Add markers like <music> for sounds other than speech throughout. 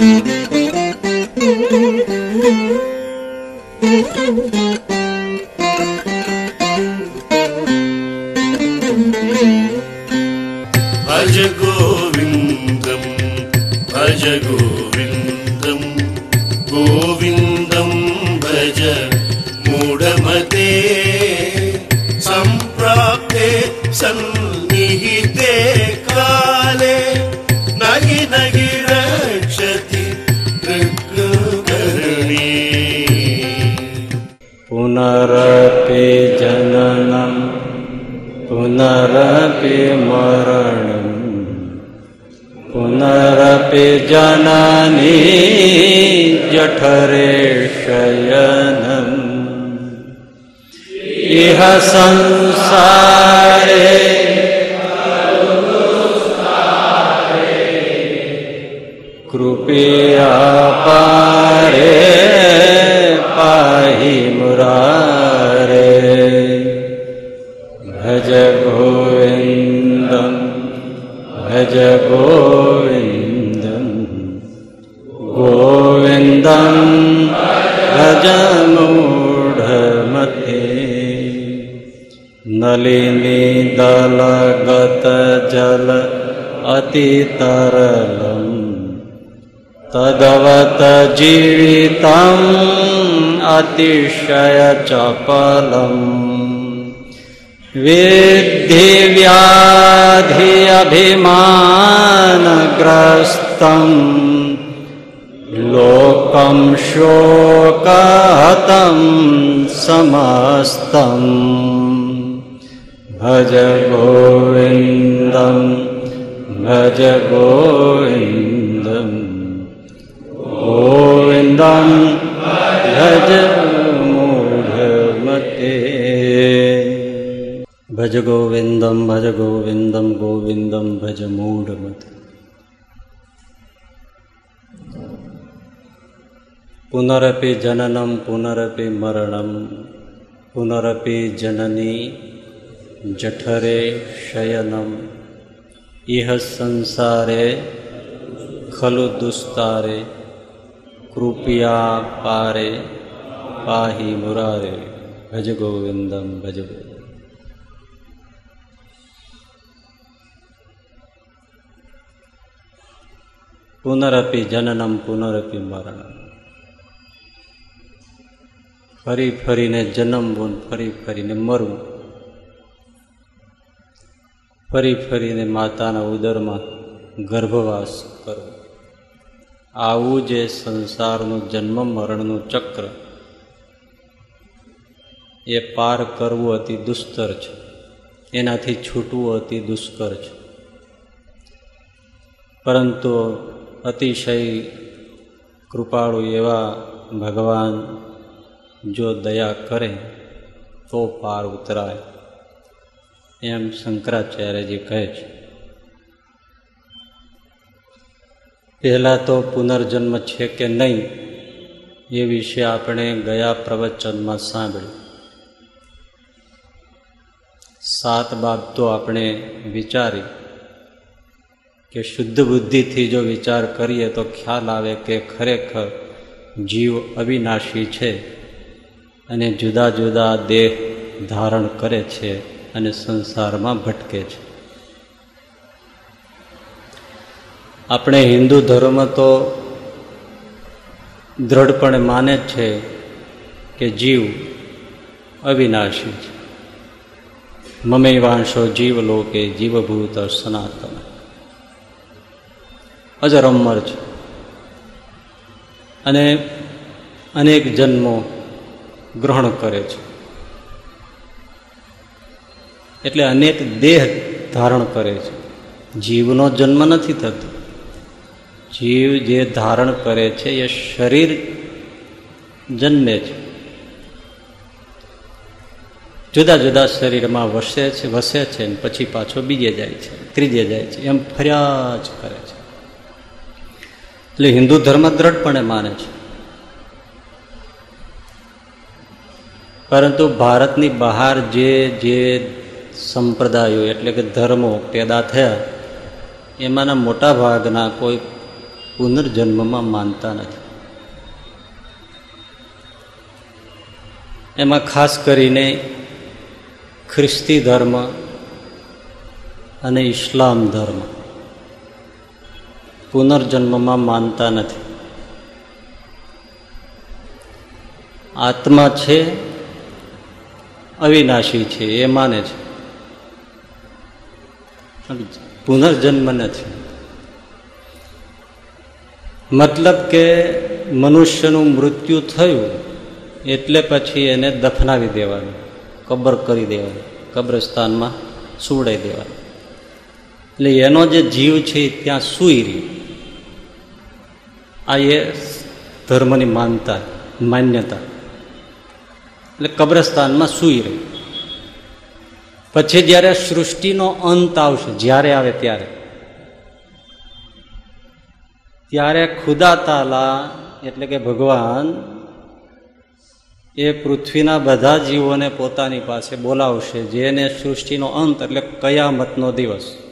भज अतिशयचपलम् विद्धि व्याधि अभिमानग्रस्तम् लोकं शोकहतं समस्तम् भज गोविन्दम् भज गोविन्दम् गोविन्दं ભજ ગોવિંદમ ભજ ગોવિંદમ ગોવિંદમ ભજ મૂઢમત પુનરપી જનનમ પુનરપી મરણમ પુનરપી જનની જઠરે શયનમ ઇહ સંસારે ખલુ દુસ્તારે કૃપયા પારે પાહી મુરારે ભજ ગોવિંદમ ભજ ગોવિંદ પુનરપી જનનમ, પુનરપી મરણમ. ફરી ફરીને જન્મવું ફરી ફરીને મરવું ફરી ફરીને માતાના ઉદરમાં ગર્ભવાસ કરવો આવું જે સંસારનું જન્મ મરણનું ચક્ર, એ પાર કરવું અતિ દુસ્તર છે. એનાથી છૂટવું અતિ દુષ્કર છે. પરંતુ અતિશય કૃપાળુ એવા ભગવાન જો દયા કરે, તો પાર ઉતરાય. એમ શંકરાચાર્યજી કહે છે. પહેલાં તો પુનર્જન્મ છે કે નહીં, એ વિશે આપણે ગયા પ્રવચનમાં સાંભળ્યું. સાત બાબતો આપણે વિચારી કે શુદ્ધ બુદ્ધિથી જો વિચાર કરીએ તો ખ્યાલ આવે કે ખરેખર જીવ અવિનાશી છે અને જુદા જુદા દેહ ધારણ કરે છે અને સંસારમાં ભટકે છે. આપણે હિન્દુ ધર્મ તો દ્રઢપણે માને છે કે જીવ અવિનાશી છે. મમૈવાંશો જીવ લોકે જીવભૂત સનાતન અજરમર છે. અને અનેક જન્મો ગ્રહણ કરે છે. એટલે અનેક દેહ ધારણ કરે છે. જીવનો જન્મ નથી થતો. જીવ જે ધારણ કરે છે, એ શરીર જન્મે છે. જુદા જુદા શરીરમાં વસે છે વસે છે ને પછી પાછો બીજે જાય છે, ત્રીજે જાય છે, એમ ફર્યા જ કરે છે. એટલે હિન્દુ ધર્મ દ્રઢપણે માને છે. પરંતુ ભારતની બહાર જે જે સંપ્રદાયો એટલે કે ધર્મો પેદા થયા, એમાંના મોટા ભાગના કોઈ પુનર્જન્મમાં માનતા નથી. એમાં ખાસ કરીને ખ્રિસ્તી ધર્મ અને ઇસ્લામ ધર્મ. પુનર્જન્મમાં માનતા નથી. આત્મા છે, અવિનાશી છે, એ માને છે. પુનર્જન્મ નથી. મતલબ કે મનુષ્યનું મૃત્યુ થયું એટલે પછી એને દફનાવી દેવાનું, કબર કરી દેવાનું, કબ્રસ્તાનમાં સુવડાઈ દેવાનું. એટલે એનો જે જીવ છે ત્યાં સુઈ રહ્યું. આ એ ધર્મની માનતા, માન્યતા. એટલે કબ્રસ્તાનમાં સુઈ રહે. પછી જ્યારે સૃષ્ટિનો અંત આવશે, જ્યારે આવે ત્યારે. ત્યારે ખુદા તાલા, એટલે કે ભગવાન, એ પૃથ્વીના બધા જીવોને પોતાની પાસે બોલાવશે, જેને સૃષ્ટિનો અંત, એટલે કયામતનો દિવસ.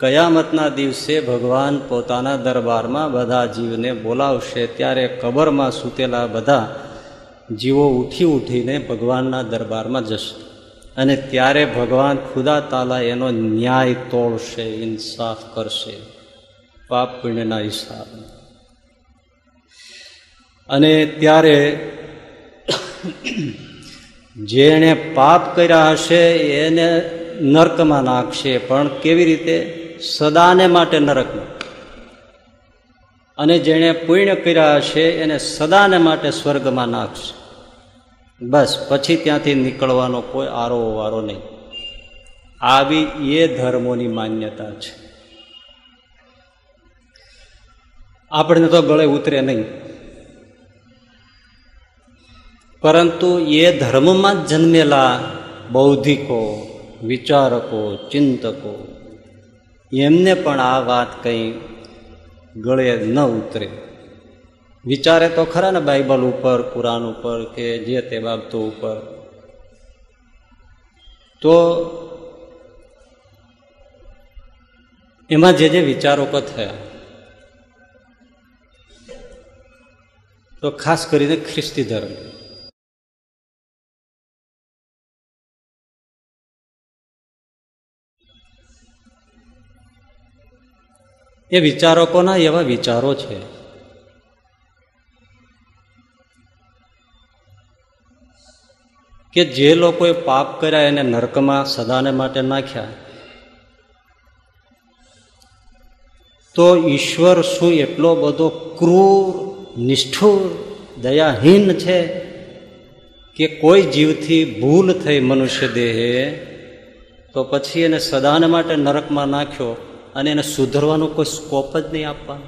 કયામતના દિવસે ભગવાન પોતાના દરબારમાં બધા જીવને બોલાવશે, ત્યારે કબરમાં સૂતેલા બધા જીવો ઉઠી ઉઠીને ભગવાનના દરબારમાં જશે. અને ત્યારે ભગવાન ખુદા તાલા એનો ન્યાય તોડશે, ઇન્સાફ કરશે. પાપ પુણ્યના હિસાબ. અને ત્યારે જેણે પાપ કર્યા હશે, એને નર્કમાં નાખશે. પણ કેવી રીતે? સદાને માટે નરકમાં અને જેણે પુણ્ય કર્યા હશે, એને સદાને માટે સ્વર્ગમાં નાખશે. બસ, પછી ત્યાંથી નીકળવાનો કોઈ આરો વારો નહીં. આવી એ ધર્મોની માન્યતા છે. આપણને તો ગળે ઉતરે નહીં. પરંતુ એ ધર્મમાં જન્મેલા બૌદ્ધિકો, વિચારકો, ચિંતકો એમને પણ આ વાત કંઈ ગળે ન ઉતરે. વિચારે તો ખરા ને બાઇબલ ઉપર, કુરાન ઉપર કે જે તે બાબતો ઉપર. તો એમાં જે જે વિચારોકો થયા, તો ખાસ કરીને ખ્રિસ્તી ધર્મ. એ વિચારકોના એવા વિચારો છે. કે જે લોકોએ પાપ કર્યા એને નર્કમાં સદાને માટે નાખ્યા, તો ઈશ્વર શું એટલો બધો ક્રૂર, નિષ્ઠુર, દયાહીન છે કે કોઈ જીવથી ભૂલ થઈ મનુષ્ય દેહે, તો પછી એને સદાને માટે નરકમાં નાખ્યો. અને એને સુધરવાનો કોઈ સ્કોપ જ નહીં આપવાનો.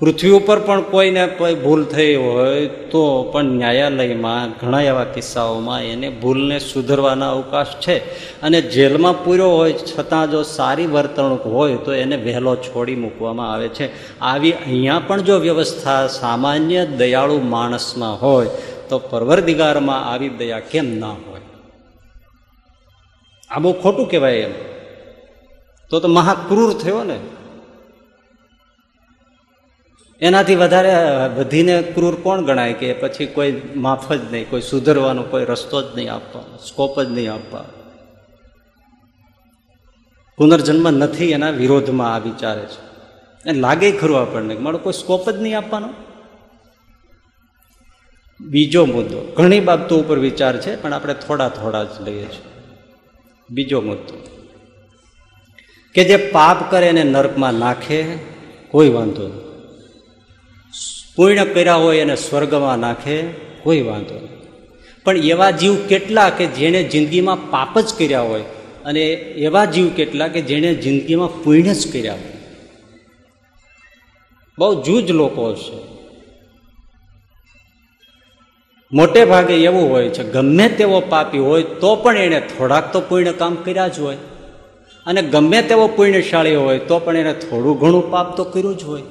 પૃથ્વી ઉપર પણ કોઈને કોઈ ભૂલ થઈ હોય તો પણ ન્યાયાલયમાં ઘણા એવા કિસ્સાઓમાં એને ભૂલને સુધરવાના અવકાશ છે. અને જેલમાં પૂર્યો હોય છતાં જો સારી વર્તણૂક હોય તો એને વહેલો છોડી મૂકવામાં આવે છે. આવી અહીંયા પણ જો વ્યવસ્થા સામાન્ય દયાળુ માણસમાં હોય તો પરવરદિગારમાં આવી દયા કેમ ના હોય? આ બહુ ખોટું કહેવાય એમ. તો તો મહાક્રૂર થયો ને. એનાથી વધારે વધીને ક્રૂર કોણ ગણાય કે પછી કોઈ માફ જ નહીં, કોઈ સુધરવાનો કોઈ રસ્તો જ નહીં આપવાનો સ્કોપ જ નહીં આપવાનો. પુનર્જન્મ નથી એના વિરોધમાં આ વિચારે છે. અને લાગે ખરું આપણને મારો કોઈ સ્કોપ જ નહીં આપવાનો. બીજો મુદ્દો, ઘણી બાબતો ઉપર વિચાર છે, પણ આપણે થોડા થોડા જ લઈએ છીએ. બીજો મુદ્દો. કે જે પાપ કરે એને નર્કમાં નાખે, કોઈ વાંધો નહીં. પૂર્ણ કર્યા હોય એને સ્વર્ગમાં નાખે, કોઈ વાંધો નહીં. પણ એવા જીવ કેટલા કે જેણે જિંદગીમાં પાપ જ કર્યા હોય અને એવા જીવ કેટલા કે જેણે જિંદગીમાં પુણ્ય જ કર્યા હોય. બહુ જૂજ લોકો છે. મોટે ભાગે એવું હોય છે, ગમે તેવો પાપી હોય તો પણ એણે થોડાક તો પૂર્ણ કામ કર્યા જ હોય. અને ગમે તેવો પુણ્યશાળી હોય, તો પણ એને થોડું ઘણું પાપ તો કર્યું જ હોય.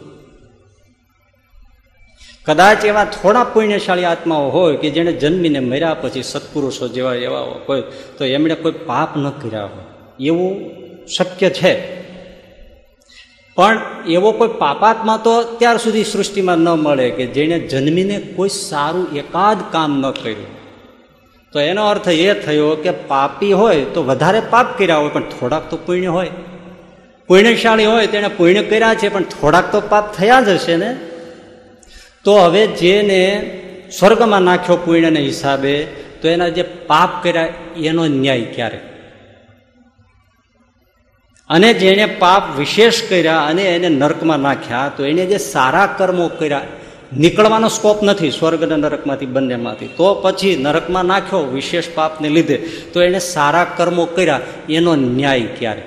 કદાચ એવા થોડા પુણ્યશાળી આત્માઓ હોય કે જેણે જન્મીને મર્યા પછી સત્પુરુષો જેવા એવા હોય, તો એમણે કોઈ પાપ ન કર્યા હોય. એવું શક્ય છે. પણ એવો કોઈ પાપાત્મા તો ત્યાર સુધી સૃષ્ટિમાં ન મળે કે જેણે જન્મીને કોઈ સારું એકાદ કામ ન કર્યું. તો એનો અર્થ એ થયો કે પાપી હોય તો વધારે પાપ કર્યા હોય, પણ થોડાક તો પુણ્ય હોય. પુણ્યશાળી હોય તેણે પુણ્ય કર્યા છે, પણ થોડાક તો પાપ થયા જ હશે ને? તો હવે જેને સ્વર્ગમાં નાખ્યો પુણ્યને હિસાબે, તો એના જે પાપ કર્યા, એનો ન્યાય ક્યારે? અને જેણે પાપ વિશેષ કર્યા અને એને નર્કમાં નાખ્યા, તો એને જે સારા કર્મો કર્યા નીકળવાનો સ્કોપ નથી સ્વર્ગ અને નરકમાંથી, બંનેમાંથી. તો પછી નરકમાં નાખ્યો વિશેષ પાપને લીધે, તો એને સારા કર્મો કર્યા, એનો ન્યાય ક્યારે?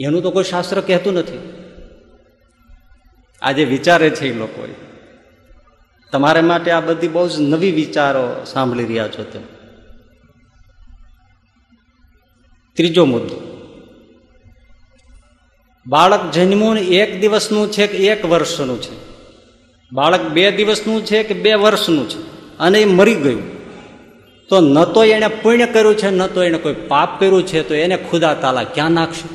એનું તો કોઈ શાસ્ત્ર કહેતું નથી. આજે વિચારે છે એ લોકો તમારે માટે આ બધી બહુ જ નવી વિચારો સાંભળી રહ્યા છો તેમ. ત્રીજો મુદ્દો. બાળક જન્મવું એક દિવસનું છે કે એક વર્ષનું છે? બાળક બે દિવસનું છે કે બે વર્ષનું છે? અને એ મરી ગયું. તો ન તો એણે પુણ્ય કર્યું છે, ન તો એને કોઈ પાપ કર્યું છે, તો એને ખુદા તાલા ક્યાં નાખશું?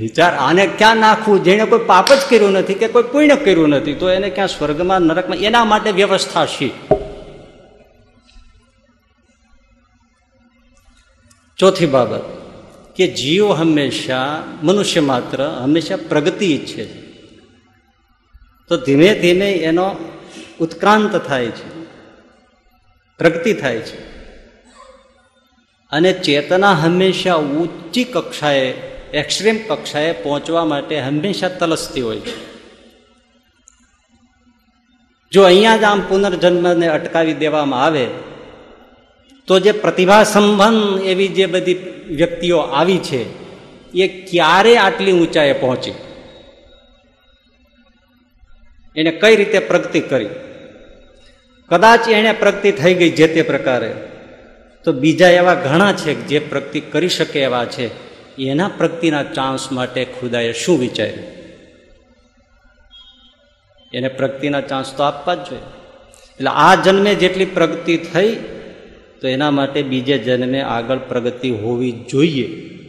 વિચાર, આને ક્યાં નાખવું? જેણે કોઈ પાપ જ કર્યું નથી કે કોઈ પુણ્ય કર્યું નથી, તો એને ક્યાં સ્વર્ગમાં, નરકમાં? એના માટે વ્યવસ્થા છે ચોથી બાબત. કે જીવ હંમેશા મનુષ્ય માત્ર હંમેશા પ્રગતિ ઈચ્છે છે. તો ધીમે ધીમે એનો ઉત્ક્રાંત થાય છે. પ્રગતિ થાય છે. અને ચેતના હંમેશા ઊંચી કક્ષાએ, એક્સ્ટ્રીમ કક્ષાએ પહોંચવા માટે હંમેશા તલસતી હોય છે. જો અહીંયા જ આમ પુનર્જન્મને અટકાવી દેવામાં આવે તો જે પ્રતિભા સંબંધ એવી જે બધી વ્યક્તિઓ આવી છે, એ ક્યારે આટલી ઊંચાઈએ પહોંચી? એને કઈ રીતે પ્રગતિ કરી? કદાચ એને પ્રગતિ થઈ ગઈ જે તે પ્રકારે, તો બીજા એવા ઘણા છે જે પ્રગતિ કરી શકે એવા છે. એના પ્રગતિના ચાન્સ માટે ખુદાએ શું વિચાર્યું? એને પ્રગતિના ચાન્સ તો આપવા જ જોઈએ. એટલે આ જન્મે જેટલી પ્રગતિ થઈ તો એના માટે બીજે જન્મે આગળ પ્રગતિ હોવી જોઈએ.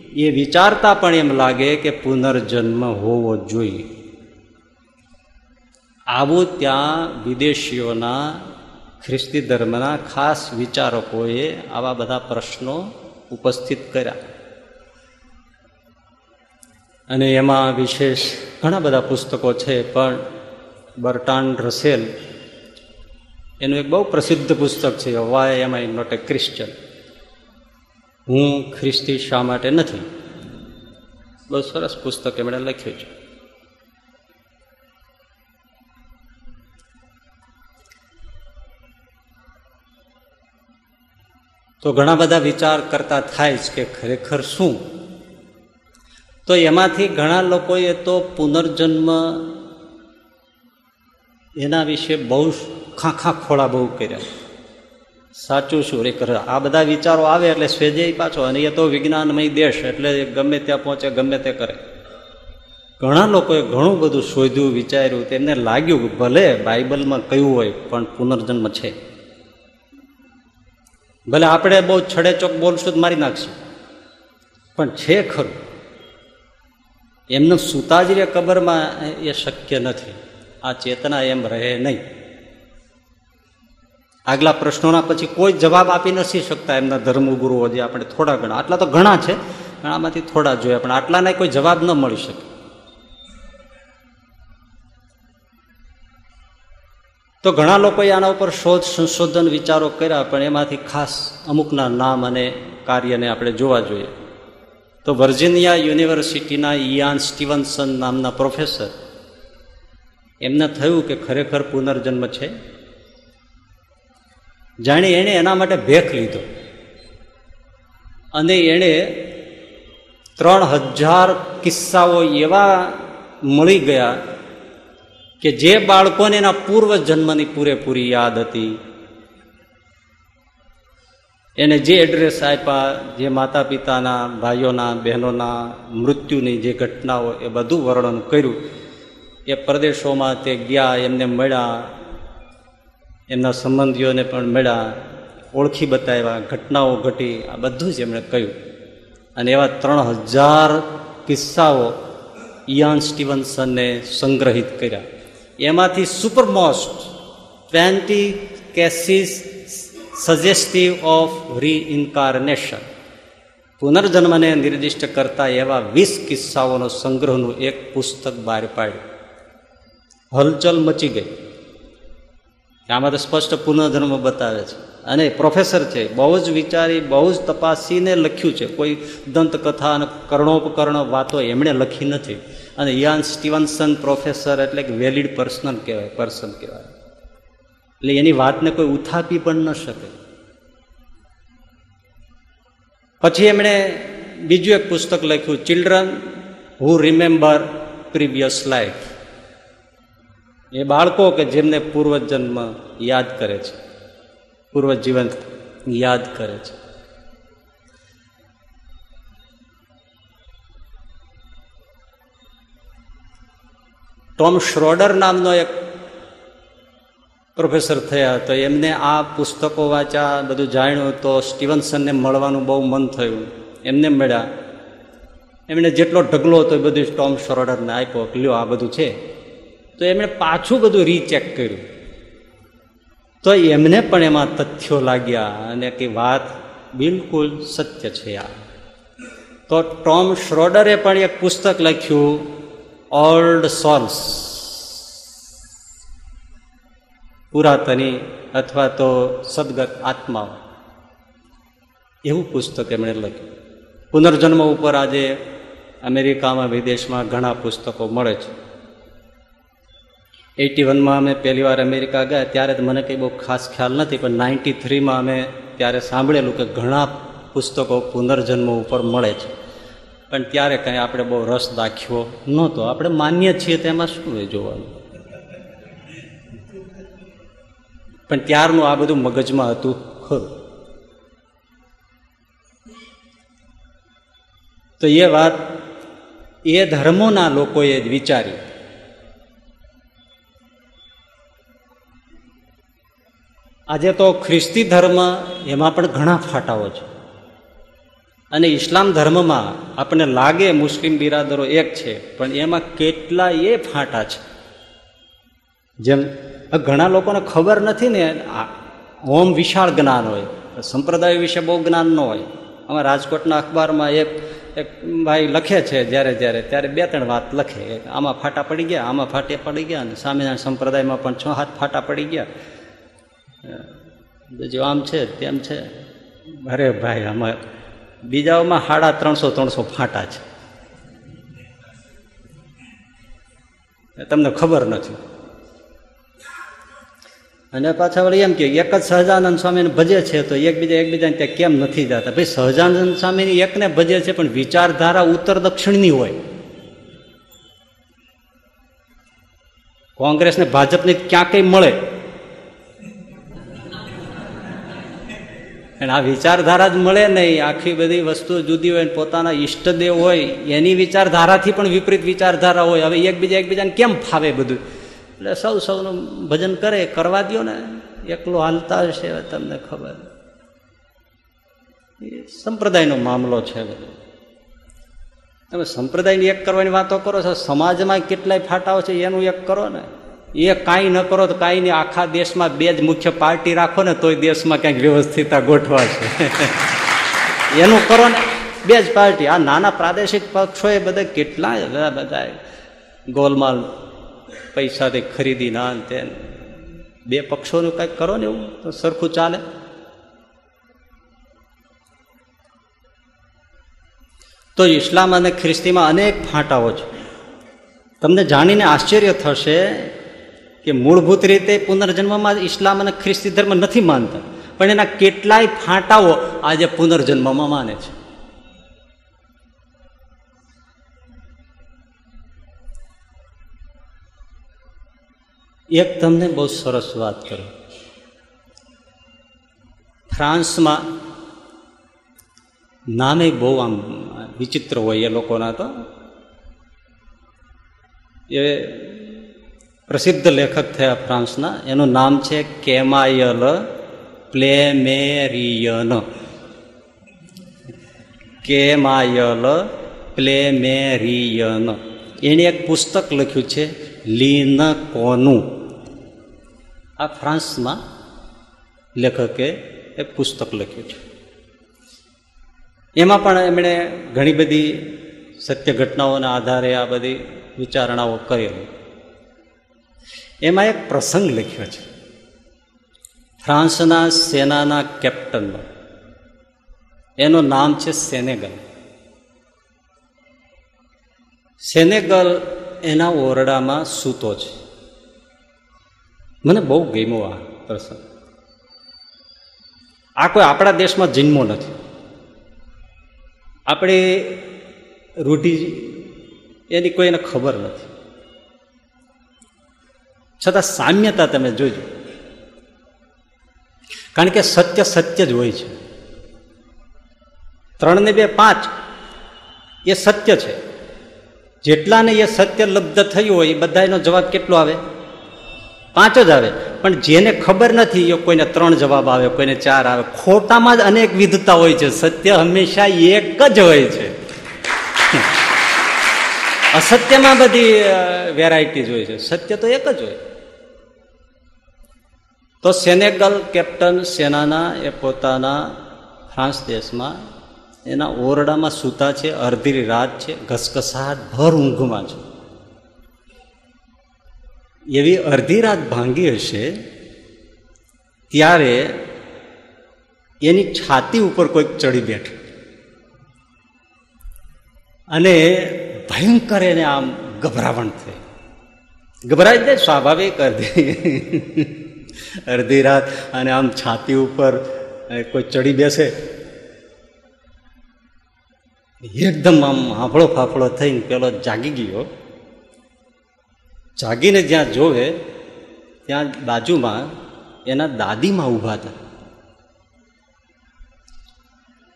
એ વિચારતા પણ એમ લાગે કે પુનર્જન્મ હોવો જોઈએ. આવું ત્યાં વિદેશીઓના, ખ્રિસ્તી ધર્મના ખાસ વિચારકોએ આવા બધા પ્રશ્નો ઉપસ્થિત કર્યા. અને એમાં વિશેષ ઘણા બધા પુસ્તકો છે, પણ બર્ટાન રસેલ એનું એક બહુ પ્રસિદ્ધ પુસ્તક છે why am I not a Christian હું ખ્રિસ્તી શા માટે નથી? બહુ સરસ પુસ્તક એમણે લખ્યું છે. તો ઘણા બધા વિચાર કરતા થાય છે કે ખરેખર શું? તો એમાંથી ઘણા લોકોએ તો પુનર્જન્મ એના વિશે બહુ ખાખા ખોળા બહુ કર્યા. સાચું શું? રે કરે આ બધા વિચારો આવે એટલે સ્વેજે પાછો અને એ તો વિજ્ઞાનમય દેશ, એટલે ગમે ત્યાં પહોંચે, ગમે તે કરે. ઘણા લોકોએ ઘણું બધું શોધ્યું, વિચાર્યું તેમને લાગ્યું ભલે બાઇબલમાં કયું હોય, પણ પુનર્જન્મ છે. ભલે આપણે બહુ છડેચોક બોલશું તો મારી નાખશું. પણ છે ખરું. એમને સુતાજ જ કબરમાં એ શક્ય નથી. આ ચેતના એમ રહે નહીં. આગલા પ્રશ્નોના પછી કોઈ જવાબ આપી નથી શકતા એમના ધર્મગુરુઓ જે આપણે થોડા ઘણા, આટલા તો ઘણા છે આમાંથી થોડા જોઈએ, પણ આટલાને કોઈ જવાબ ન મળી શકે. તો ઘણા લોકોએ આના ઉપર શોધ, સંશોધન વિચારો કર્યા, પણ એમાંથી ખાસ અમુકના નામ અને કાર્યને આપણે જોવા જોઈએ. તો વર્જિનિયા યુનિવર્સિટીના ઇયાન સ્ટીવન્સન નામના પ્રોફેસર, એમને થયું કે ખરેખર પુનર્જન્મ છે? જાણે એણે એના માટે ભેખ લીધો. અને એણે ત્રણ હજાર કિસ્સાઓ એવા મળી ગયા કે જે બાળકોને એના પૂર્વ જન્મની પૂરેપૂરી યાદ હતી. એને જે એડ્રેસ આપ્યા, જે માતા પિતાના ભાઈઓના, બહેનોના, મૃત્યુની જે ઘટનાઓ એ બધું વર્ણન કર્યું. એ પ્રદેશોમાં તે ગયા, એમને મળ્યા. એમના સંબંધીઓને પણ મળ્યા ઓળખી બતાવ્યા, ઘટનાઓ ઘટી, આ બધું જ એમણે કહ્યું. અને એવા ત્રણ હજાર કિસ્સાઓ ઇયાન સ્ટીવન્સને સંગ્રહિત કર્યા. એમાંથી supermost twenty cases suggestive of reincarnation. પુનર્જન્મને નિર્દિષ્ટ કરતા એવા વીસ કિસ્સાઓનો સંગ્રહનું એક પુસ્તક બહાર પાડ્યું. હલચલ મચી ગઈ. આમાં તો સ્પષ્ટ પુનઃધર્મ બતાવે છે. અને પ્રોફેસર છે, બહુ જ વિચારી, બહુ જ તપાસીને લખ્યું છે. કોઈ દંતકથા અને કર્ણોપકર્ણ વાતો એમણે લખી નથી. અને યાન સ્ટીવન્સન પ્રોફેસર એટલે કે વેલિડ પર્સનલ કહેવાય પર્સન કહેવાય. એટલે એની વાતને કોઈ ઉથાપી પણ ન શકે. પછી એમણે બીજું એક પુસ્તક લખ્યું, children who remember previous life. એ બાળકો કે જેમને પૂર્વજન્મ યાદ કરે છે. પૂર્વજીવન યાદ કરે છે. ટોમ શ્રોડર નામનો એક પ્રોફેસર થયા તો એમને આ પુસ્તકો વાંચ્યા, બધું જાણ્યું તો સ્ટીવન્સનને મળવાનું બહુ મન થયું. એમને મળ્યા. એમણે જેટલો ઢગલો હતો એ બધું ટોમ શ્રોડરને આપ્યો કે લ્યો આ બધું છે. તો એમણે પાછું બધું રીચેક કર્યું. તો એમને પણ એમાં તથ્યો લાગ્યા અને કે વાત બિલકુલ સત્ય છે આ. તો ટોમ શ્રોડરે પણ એક પુસ્તક લખ્યું ઓલ્ડ સોલ્સ પુરાતની અથવા તો સદગત આત્માઓ. એવું પુસ્તક એમણે લખ્યું. પુનર્જન્મ ઉપર આજે અમેરિકામાં વિદેશમાં ઘણા પુસ્તકો મળે છે. એટી વનમાં અમે પહેલી વાર અમેરિકા ગયા, ત્યારે મને કંઈ બહુ ખાસ ખ્યાલ નથી, પણ નાઇન્ટી થ્રીમાં અમે ત્યારે સાંભળેલું કે ઘણા પુસ્તકો પુનર્જન્મ ઉપર મળે છે. પણ ત્યારે કંઈ આપણે બહુ રસ દાખ્યો નહોતો. આપણે માન્ય છીએ તેમાં શું હોય જોવાનું? પણ ત્યારનું આ બધું મગજમાં હતું, ખરું. તો એ વાત એ ધર્મોના લોકોએ જ વિચારી. આજે તો ખ્રિસ્તી ધર્મ એમાં પણ ઘણા ફાટાઓ છે. અને ઇસ્લામ ધર્મમાં આપણને લાગે મુસ્લિમ બિરાદરો એક છે, પણ એમાં કેટલા એ ફાટા છે. જેમ ઘણા લોકોને ખબર નથી ને ઓમ વિશાળ જ્ઞાન હોય સંપ્રદાય વિશે બહુ જ્ઞાન ન હોય. આમાં રાજકોટના અખબારમાં એક એક ભાઈ લખે છે જ્યારે જ્યારે, ત્યારે બે, ત્રણ વાત લખે. આમાં ફાટા પડી ગયા, આમાં ફાટે પડી ગયા અને સ્વામિનારાયણ સંપ્રદાયમાં પણ છ હાથ ફાટા પડી ગયા. બીજું આમ છે, તેમ છે. અરે ભાઈ, આમાં બીજાઓમાં સાડા ત્રણસો ત્રણસો ફાટા છે. તમને ખબર નથી. અને પાછા વળી એમ કે એક જ સહજાનંદ સ્વામીને ભજે છે, તો એકબીજા, એકબીજાને ત્યાં કેમ નથી જતા? ભાઈ, સહજાનંદ સ્વામીની એકને ભજે છે, પણ વિચારધારા ઉત્તર દક્ષિણની હોય. કોંગ્રેસને ભાજપને ક્યાં કંઈ મળે? અને આ વિચારધારા જ મળે નહીં. આખી બધી વસ્તુ જુદી હોય પોતાના ઈષ્ટદેવ હોય, એની વિચારધારાથી પણ વિપરીત વિચારધારા હોય. હવે એકબીજા એકબીજાને કેમ ફાવે બધું? એટલે સૌ સૌનું ભજન કરે, કરવા દો ને. એકલો હાલતા હશે તમને ખબર. એ સંપ્રદાયનો મામલો છે બધો. તમે સંપ્રદાયની એક કરવાની વાતો કરો છો, સમાજમાં કેટલાય ફાટાઓ છે, એનું એક કરો ને. એ કાંઈ ન કરો તો કાંઈ નહીં. આખા દેશમાં બે જ મુખ્ય પાર્ટી રાખો ને તોય દેશમાં ક્યાંક વ્યવસ્થિતતા ગોઠવાશે. <laughs> એનું કરો ને. બે જ પાર્ટી. આ નાના પ્રાદેશિક પક્ષોએ બધા કેટલા બધા ગોલમાલ પૈસાથી ખરીદી ના તે બે પક્ષોનું કંઈક કરો ને એવું તો સરખું ચાલે. તો ઇસ્લામ અને ખ્રિસ્તીમાં અનેક ફાંટાઓ છે. તમને જાણીને આશ્ચર્ય થશે કે મૂળભૂત રીતે પુનર્જન્મમાં ઇસ્લામ અને ખ્રિસ્તી ધર્મ નથી માનતા. પણ એના કેટલાય ફાંટાઓ આજે પુનર્જન્મમાં માને છે. એક તમને બહુ સરસ વાત કરું. ફ્રાન્સમાં નામે બહુ આમ વિચિત્ર હોય એ લોકોના તો. એ પ્રસિદ્ધ લેખક થયા ફ્રાન્સના. એનું નામ છે કેમાયલ પ્લેમેરિયન. કેમાયલ પ્લેમેરિયન. એણે એક પુસ્તક લખ્યું છે, લીન કોનું. આ ફ્રાન્સમાં લેખકે એ પુસ્તક લખ્યું છે. એમાં પણ એમણે ઘણી બધી સત્ય ઘટનાઓના આધારે આ બધી વિચારણાઓ કરેલી. એમાં એક પ્રસંગ લખ્યો છે. ફ્રાન્સના સેનાના કેપ્ટનનો. એનું નામ છે સેનેગલ. સેનેગલ એના ઓરડામાં સૂતો છે. મને બહુ ગમ્યો આ પ્રસંગ. આ કોઈ આપણા દેશમાં જન્મો નથી. આપણે રૂઢિ એની કોઈને ખબર નથી. છતાં સામ્યતા તમે જોજો. કારણ કે સત્ય સત્ય જ હોય છે. ત્રણ ને બે પાંચ, એ સત્ય છે. જેટલાને એ સત્ય લબ્ધ થયું હોય, એ બધાનો જવાબ કેટલો આવે? પાંચ જ આવે. પણ જેને ખબર નથી, એ કોઈને ત્રણ જવાબ આવે, કોઈને ચાર આવે. ખોટામાં જ અનેક વિધતા હોય છે. સત્ય હંમેશા એક જ હોય છે. અસત્યમાં બધી વેરાયટીઝ હોય છે. સત્ય તો એક જ હોય. તો સેનેગલ કેપ્ટન સેનાના એ પોતાના ફ્રાન્સ દેશમાં એના ઓરડામાં સૂતા છે અડધી રાત છે, ઘસઘસાટ ભર ઊંઘમાં છે. એવી અડધી રાત ભાંગી હશે ત્યારે એની છાતી ઉપર કોઈક ચડી બેઠ. અને ભયંકર એને આમ ગભરાવણ થઈ. ગભરાઈ જાય સ્વાભાવિક અડધી અડધી રાત અને આમ છાતી ઉપર કોઈ ચડી બેસે? એકદમ આમ હાંફળો ફાફળો થઈને પેલો જાગી ગયો. જાગીને જ્યાં જોવે, ત્યાં બાજુમાં એના દાદીમાં ઊભા હતા.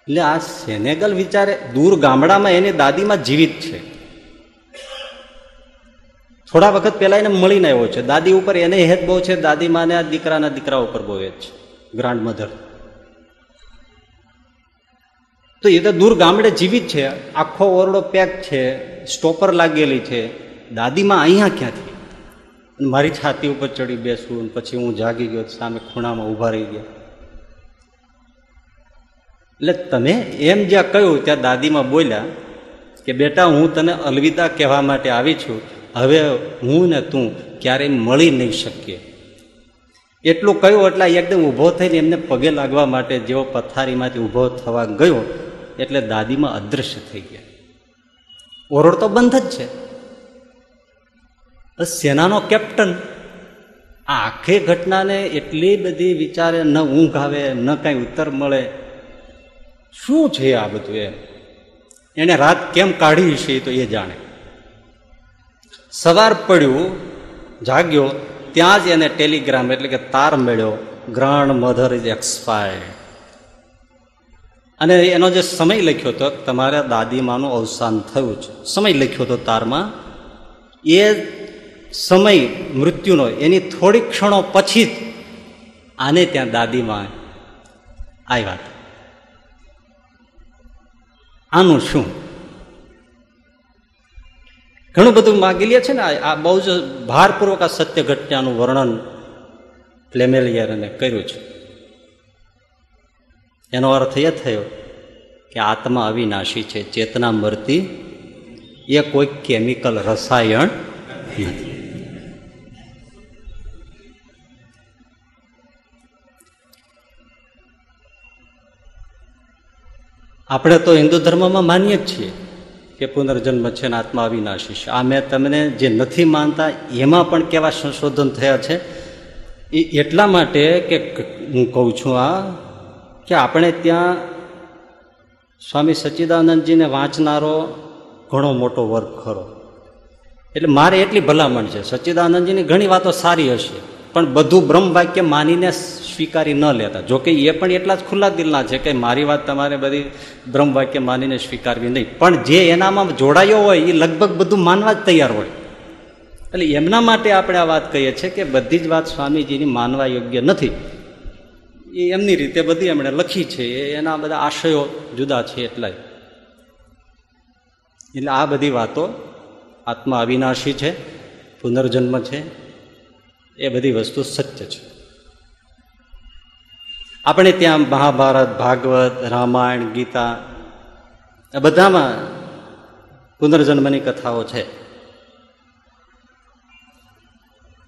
એટલે આ સેનેગલ વિચારે દૂર ગામડામાં એની દાદીમાં જીવિત છે. થોડા વખત પહેલા એને મળીને આવ્યો છે. દાદી ઉપર એને હેત બહુ છે. દાદીમાને આ દીકરાના દીકરા ઉપર બહુ હેત છે. ગ્રાન્ડ મધર તો એ તો દૂર ગામડે જીવિત છે. આખો ઓરડો પેક છે. સ્ટોપર લાગેલી છે. દાદીમાં અહીંયા ક્યાંથી મારી છાતી ઉપર ચડી બેસવું પછી હું જાગી ગયો. સામે ખૂણામાં ઊભા રહી ગયા. એટલે તમે એમ જ્યાં કહ્યું, ત્યાં દાદીમાં બોલ્યા કે, બેટા, હું તને અલવિદા કહેવા માટે આવી છું. હવે હું ને તું ક્યારેય મળી નહીં શકીએ. એટલું કહ્યું એટલે એકદમ ઊભો થઈને એમને પગે લાગવા માટે જેવો પથારીમાંથી ઊભો થવા ગયો, એટલે દાદીમાં અદૃશ્ય થઈ ગયા. ઓરડ તો બંધ જ છે. સેનાનો કેપ્ટન, આ આખી ઘટનાને એટલી બધી વિચારે ન ઊંઘ આવે, ન કાંઈ ઉત્તર મળે. શું છે આ બધું એમ? એણે રાત કેમ કાઢી છે તો એ જાણે. સવાર પડ્યું, જાગ્યો, ત્યાં જ એને ટેલિગ્રામ એટલે કે તાર મળ્યો ગ્રાન્ડ મધર ઇઝ એક્સપાયર્ડ. અને એનો જે સમય લખ્યો હતો, તમારા દાદીમાનું અવસાન થયું છે. સમય લખ્યો હતો તારમાં. એ સમય મૃત્યુનો, એની થોડી ક્ષણો પછી જ આને ત્યાં દાદીમાં આવ્યા આનું શું? ઘણું બધું માગી લે છે ને, આ બહુ જ ભારપૂર્વક આ સત્ય ઘટનાનું વર્ણન પ્લેમેલિયરને કર્યું છે. એનો અર્થ એ થયો કે આત્મા અવિનાશી છે, ચેતના મરતી એ કોઈ કેમિકલ રસાયણ નથી. આપણે તો હિન્દુ ધર્મમાં માનીએ જ છીએ. કે પુનર્જન્મ છે ને આત્મા અવિનાશી છે. આ મેં તમને જે નથી માનતા, એમાં પણ કેવા સંશોધન થયા છે? એ એટલા માટે કે હું કહું છું આ, કે આપણે ત્યાં સ્વામી સચ્ચિદાનંદજીને વાંચનારો ઘણો મોટો વર્ગ ખરો. એટલે મારે એટલી ભલામણ છે. સચ્ચિદાનંદજીની ઘણી વાતો સારી હશે. પણ બધું બ્રહ્મ વાક્ય માનીને સ્વીકારી ન લેતા. જોકે એ પણ એટલા જ ખુલ્લા દિલના છે કે મારી વાત તમારે બધી બ્રહ્મ વાક્ય માનીને સ્વીકારવી નહીં. પણ જે એનામાં જોડાયો હોય, એ લગભગ બધું માનવા જ તૈયાર હોય. એટલે એમના માટે આપણે આ વાત કહીએ છીએ કે બધી જ વાત સ્વામીજીની માનવા યોગ્ય નથી. એ એમની રીતે બધી એમણે લખી છે. એના બધા આશયો જુદા છે એટલા એટલે આ બધી વાતો આત્મા અવિનાશી છે, પુનર્જન્મ છે એ બધી વસ્તુ સત્ય છે. આપણે ત્યાં મહાભારત, ભાગવત, રામાયણ, ગીતા, આ બધામાં પુનર્જન્મની કથાઓ છે.